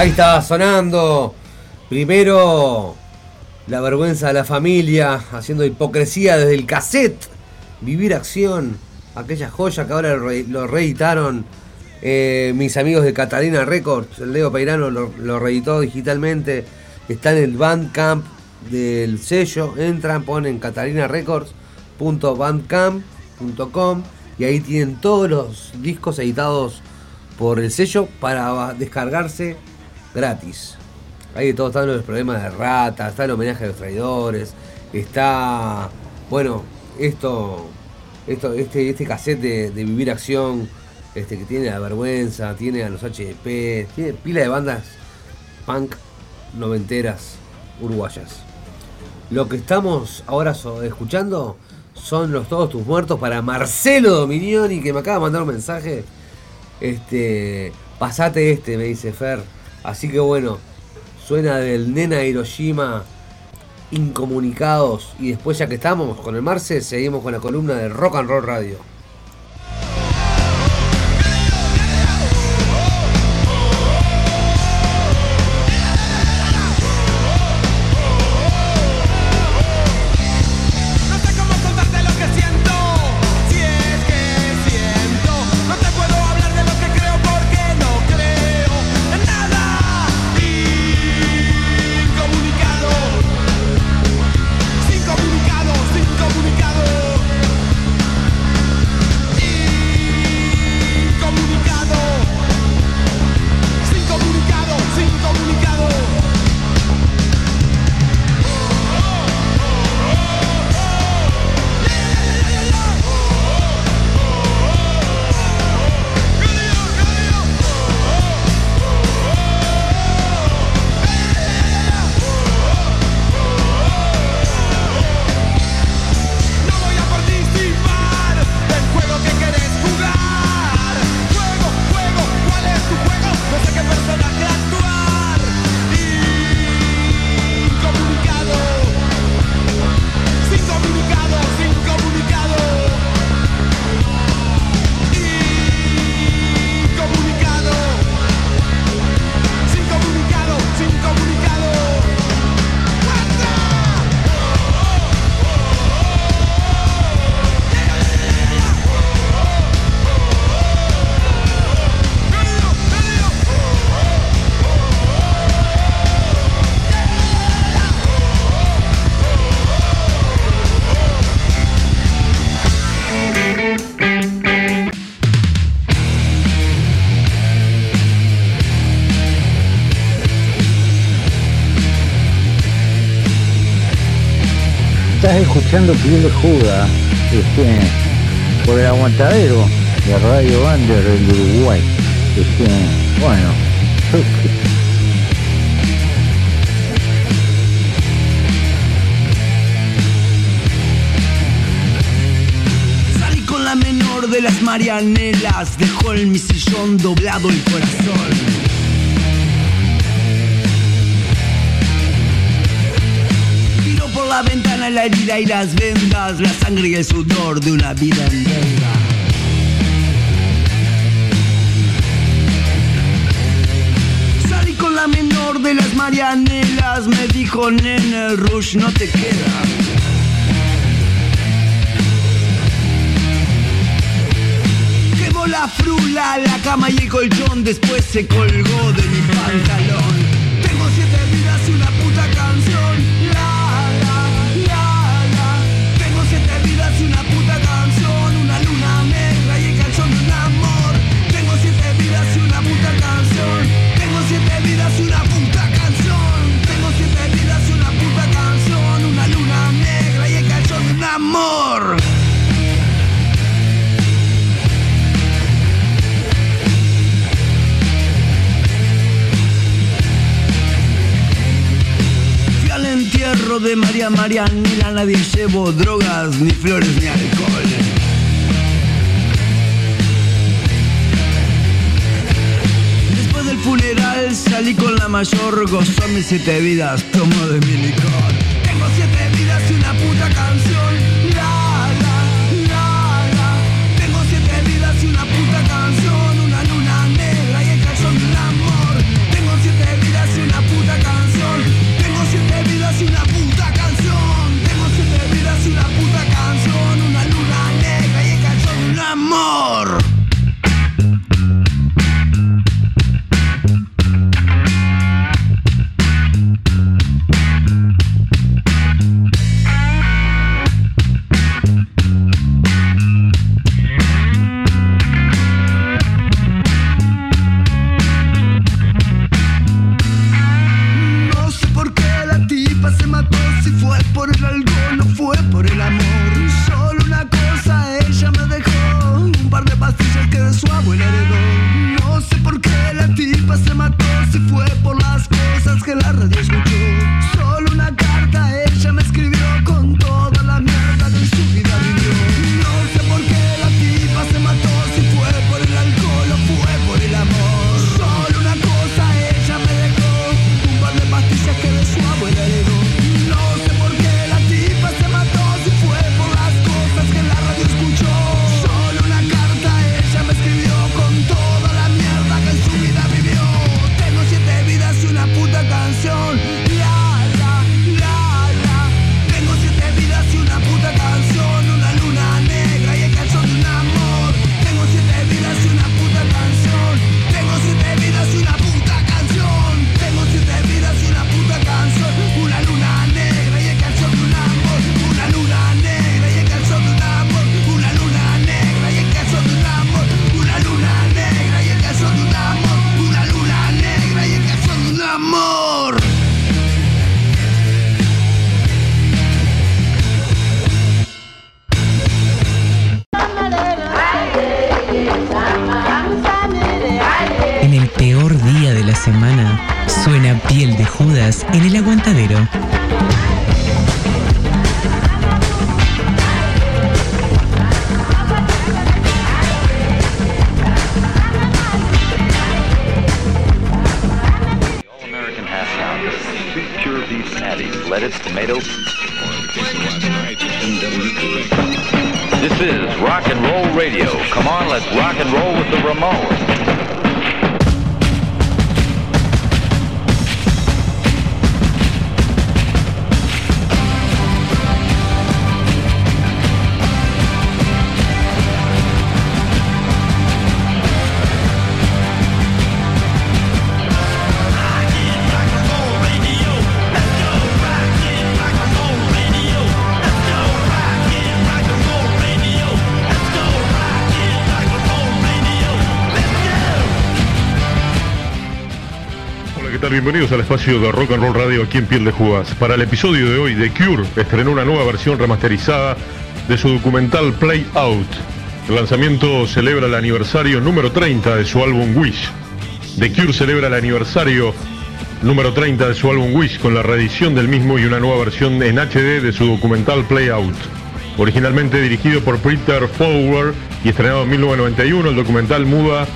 Ahí está sonando. Primero, la vergüenza de la familia, haciendo hipocresía desde el cassette. Vivir acción, aquella joya que ahora lo reeditaron eh, mis amigos de Catalina Records. El Leo Peirano lo, lo reeditó digitalmente. Está en el Bandcamp del sello. Entran, ponen catalinarecords.bandcamp.com y ahí tienen todos los discos editados por el sello para descargarse gratis. Ahí de todo están los problemas de rata, está el homenaje a los traidores, está, bueno, esto, esto este, este cassette de, Vivir Acción, este que tiene la vergüenza, tiene a los HDP, tiene pila de bandas punk noventeras uruguayas. Lo que estamos ahora escuchando son los Todos Tus Muertos para Marcelo Dominioni, que me acaba de mandar un mensaje. Este, pasate este, me dice Fer. Así que bueno, suena del Nena Hiroshima Incomunicados. Y después, ya que estamos con el Marce, seguimos con la columna de Rock and Roll Radio. Escuchando Piel este, por el aguantadero de Radio Under del Uruguay. Este, bueno, Salí con la menor de las marianelas, dejó en mi sillón doblado el corazón. La ventana la herida y las vendas, la sangre y el sudor de una vida en deuda. Salí con la menor de las marianelas, me dijo nene, rush no te queda. La frula, la cama y el colchón, después se colgó de mi pantalón. Tengo siete vidas y una puta canción. Entierro de María Marianela, nadie llevó drogas, ni flores, ni alcohol. Después del funeral salí con la mayor, gozó mis siete vidas, tomo de mi licor. Bienvenidos al espacio de Rock and Roll Radio aquí en Piel de Jugas. Para el episodio de hoy, The Cure estrenó una nueva versión remasterizada de su documental Play Out. El lanzamiento celebra el aniversario número 30 de su álbum Wish. The Cure celebra el aniversario número 30 de su álbum Wish con la reedición del mismo y una nueva versión en HD de su documental Play Out. Originalmente dirigido por Peter Fowler y estrenado en 1991, el documental muda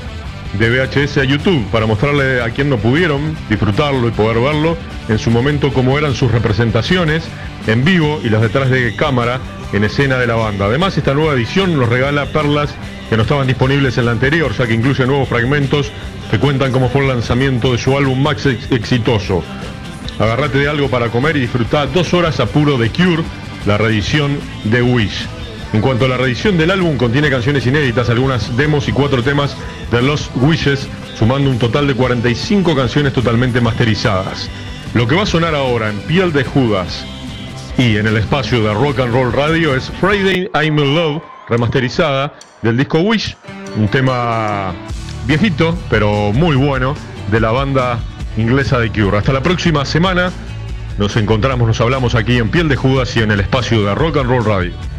de VHS a YouTube para mostrarle a quien no pudieron disfrutarlo y poder verlo en su momento como eran sus representaciones en vivo y las detrás de cámara en escena de la banda. Además, esta nueva edición nos regala perlas que no estaban disponibles en la anterior, ya que incluye nuevos fragmentos que cuentan cómo fue el lanzamiento de su álbum ex- exitoso. Agarrate de algo para comer y disfrutar dos horas a puro de Cure, la reedición de Wish. En cuanto a la reedición del álbum, contiene canciones inéditas, algunas demos y cuatro temas de Los Wishes, sumando un total de 45 canciones totalmente masterizadas. Lo que va a sonar ahora en Piel de Judas y en el espacio de Rock and Roll Radio es Friday I'm in Love, remasterizada del disco Wish, un tema viejito, pero muy bueno, de la banda inglesa de Cure. Hasta la próxima semana, nos encontramos, nos hablamos aquí en Piel de Judas y en el espacio de Rock and Roll Radio.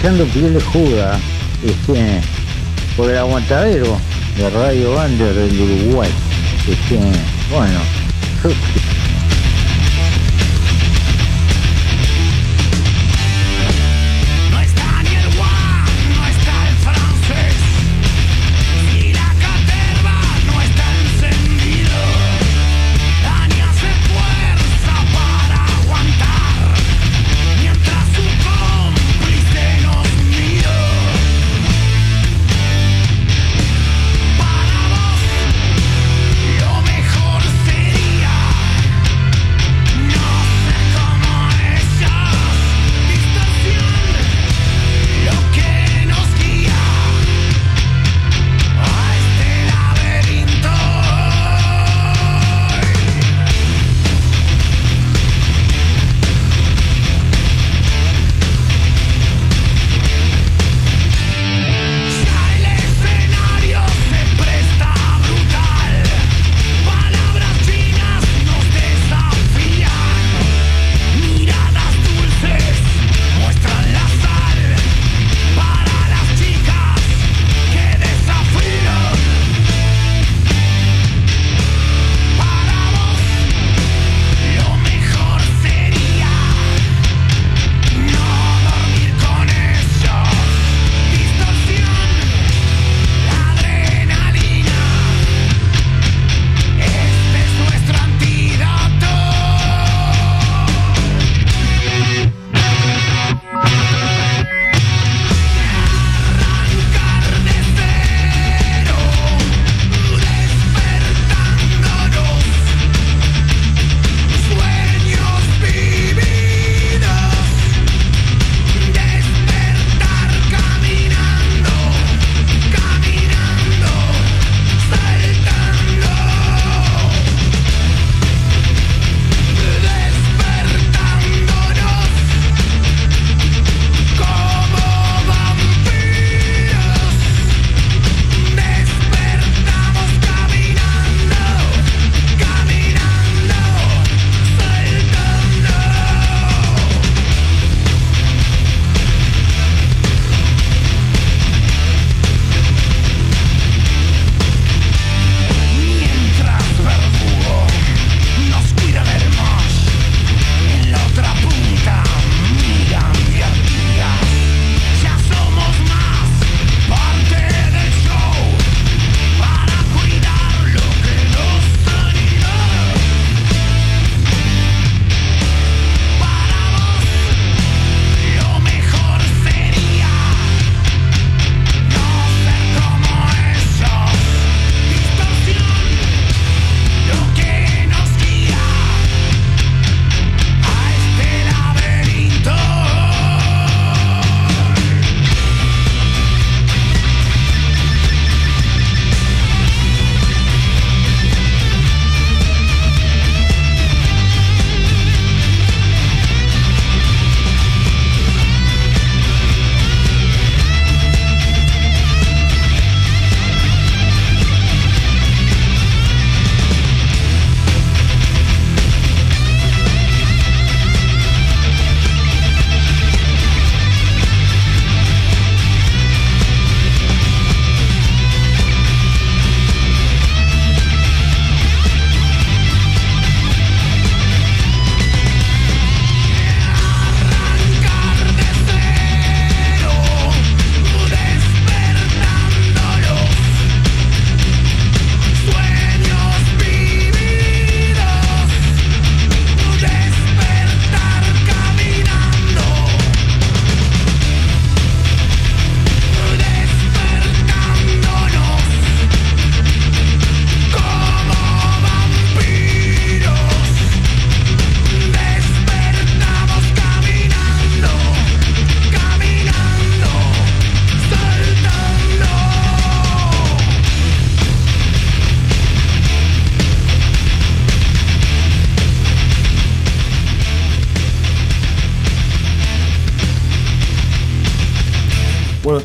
escuchando Piel de Juga este, por el aguantadero de Radio Bander del Uruguay. Este, bueno,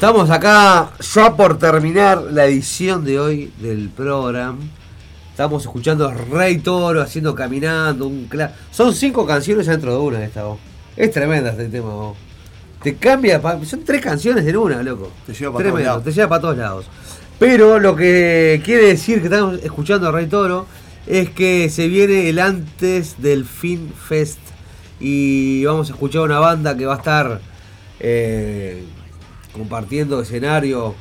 Estamos acá ya por terminar la edición de hoy del programa. Estamos escuchando a Rey Toro haciendo caminando un Son cinco canciones dentro de una esta vos. Es tremenda este tema vos. Te cambia, son tres canciones en una, loco. Te lleva para todos lados. Te lleva para todos lados. Pero lo que quiere decir que estamos escuchando a Rey Toro es que se viene el antes del Fin Fest y vamos a escuchar una banda que va a estar eh, compartiendo escenario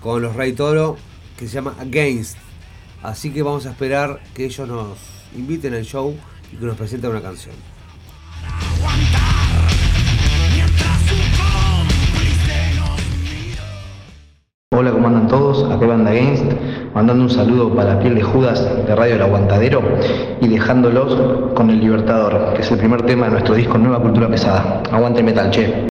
con los Rey Toro que se llama Against. Así que vamos a esperar que ellos nos inviten al show y que nos presenten una canción. Hola, ¿cómo andan todos? Acá Banda Against, mandando un saludo para piel de Judas de Radio El Aguantadero y dejándolos con El Libertador, que es el primer tema de nuestro disco Nueva Cultura Pesada. Aguante metal, che.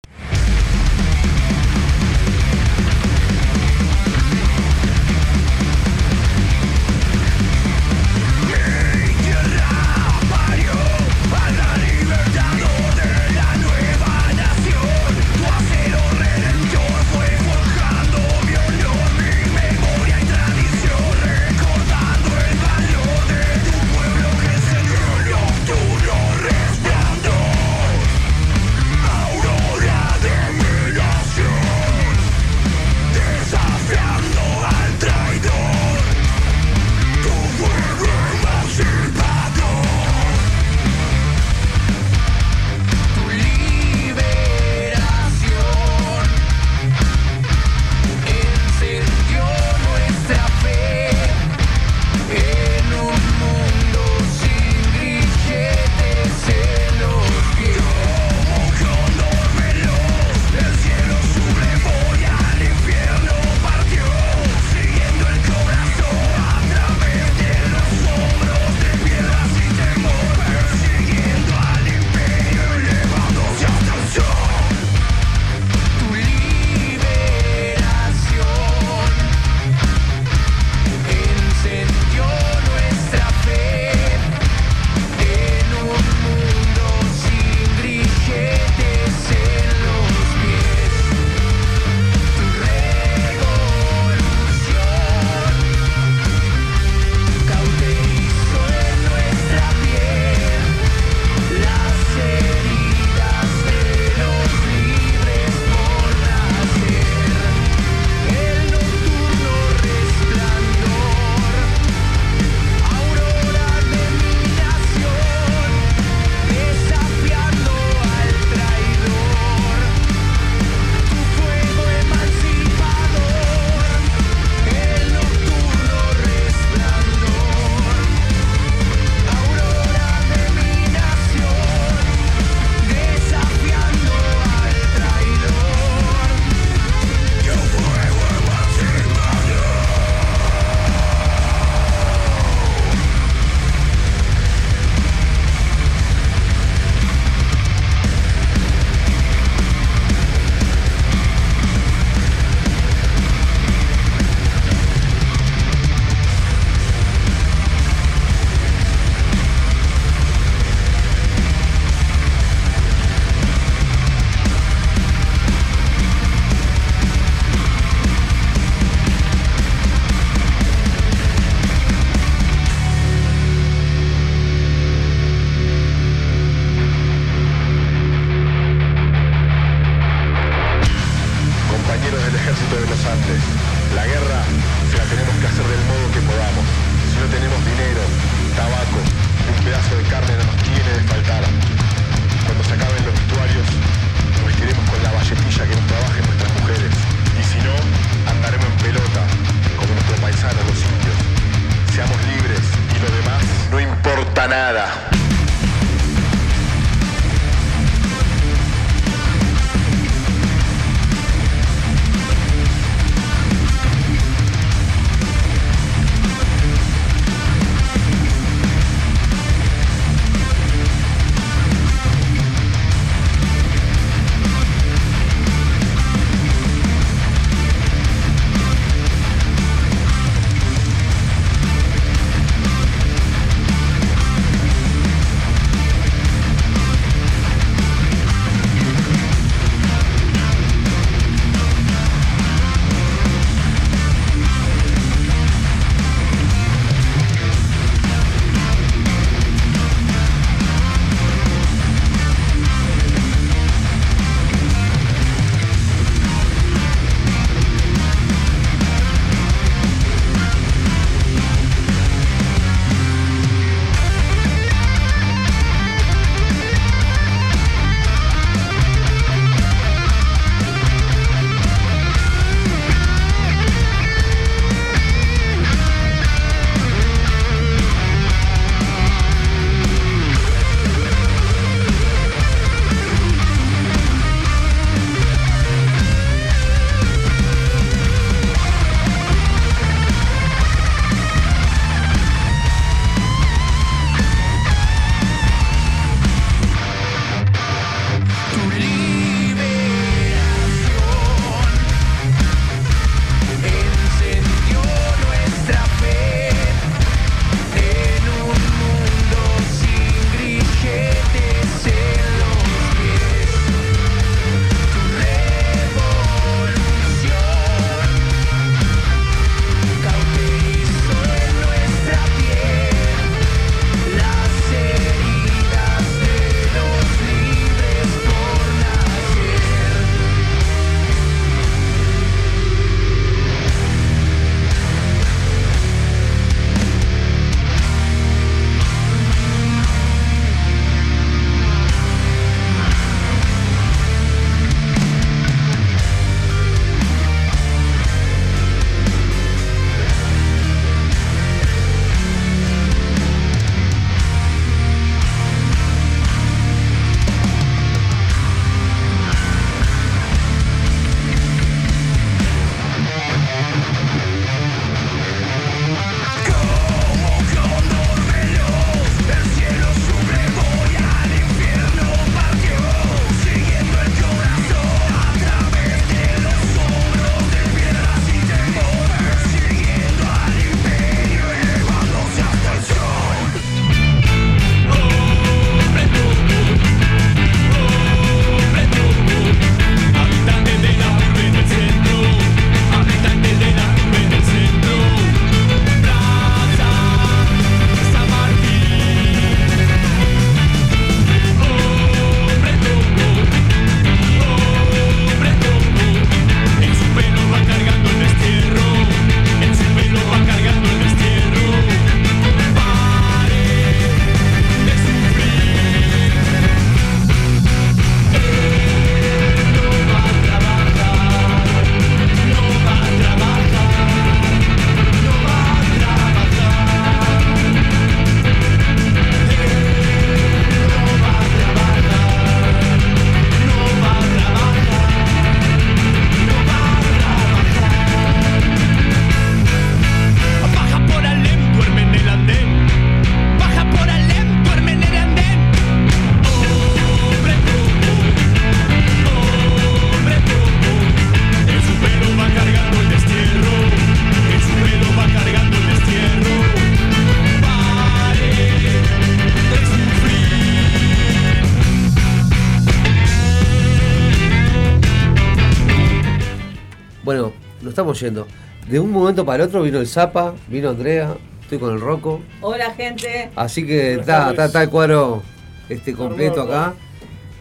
Yendo. De un momento para el otro vino el Zapa, vino Andrea, estoy con el Rocco. Hola, gente. Así que está, está, está el cuadro este, completo acá.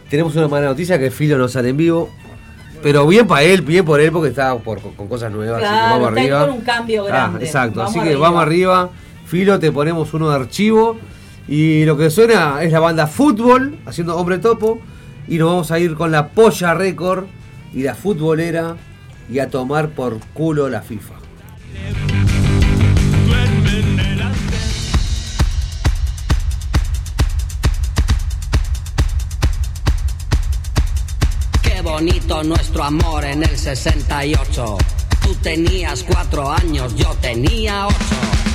Tenemos una mala noticia que Filo no sale en vivo. Pero bien para él, bien por él, porque está por- con, cosas nuevas. así que Claro, vamos está arriba. con un cambio Ah, exacto, Vamos así que arriba. vamos arriba. Filo, te ponemos uno de archivo. Y lo que suena es la banda Fútbol, haciendo Hombre Topo. Y nos vamos a ir con la Polla Record y la futbolera. Y a tomar por culo la FIFA. Qué bonito nuestro amor en el 68. Tú tenías cuatro años, yo tenía ocho.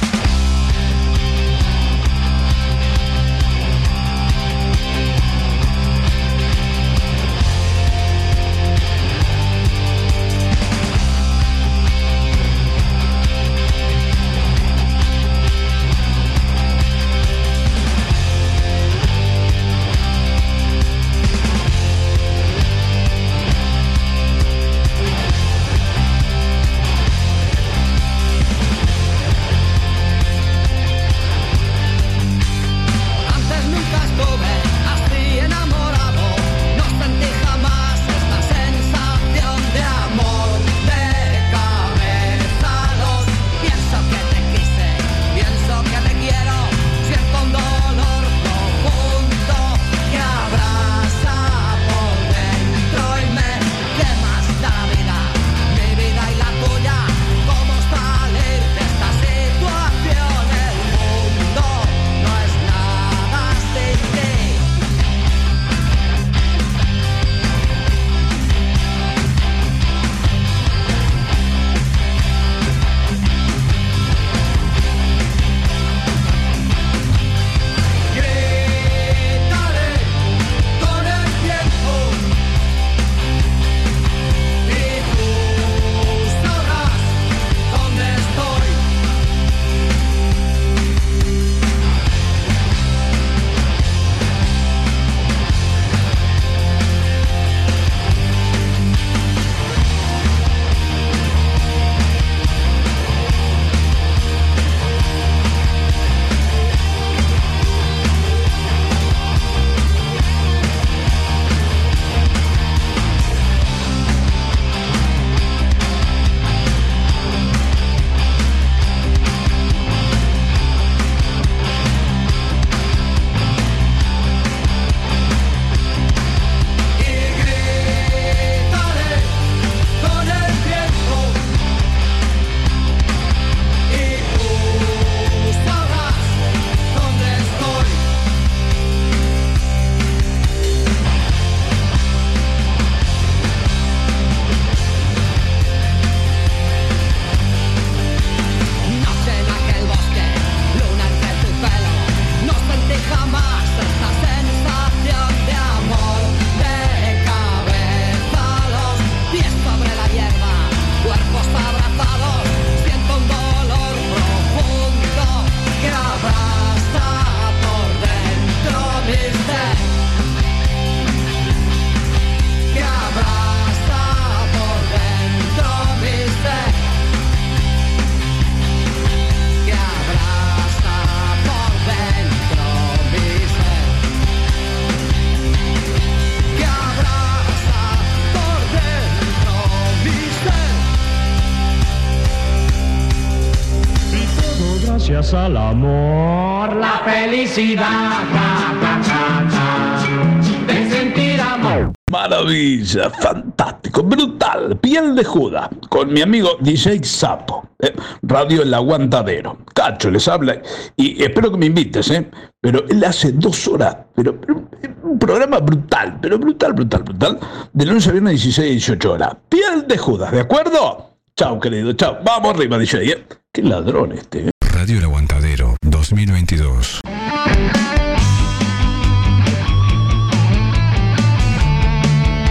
Fantástico, brutal, piel de Judas, con mi amigo DJ Sapo, eh, Radio El Aguantadero. Cacho les habla y espero que me invites, ¿eh? Pero él hace dos horas, pero, pero, un programa brutal, pero brutal, brutal, brutal, de lunes a viernes 16 y 18 horas. Piel de Judas, ¿de acuerdo? Chao, querido, chao. Vamos arriba, DJ, ¿eh? Qué ladrón este, ¿eh? Radio El Aguantadero 2022.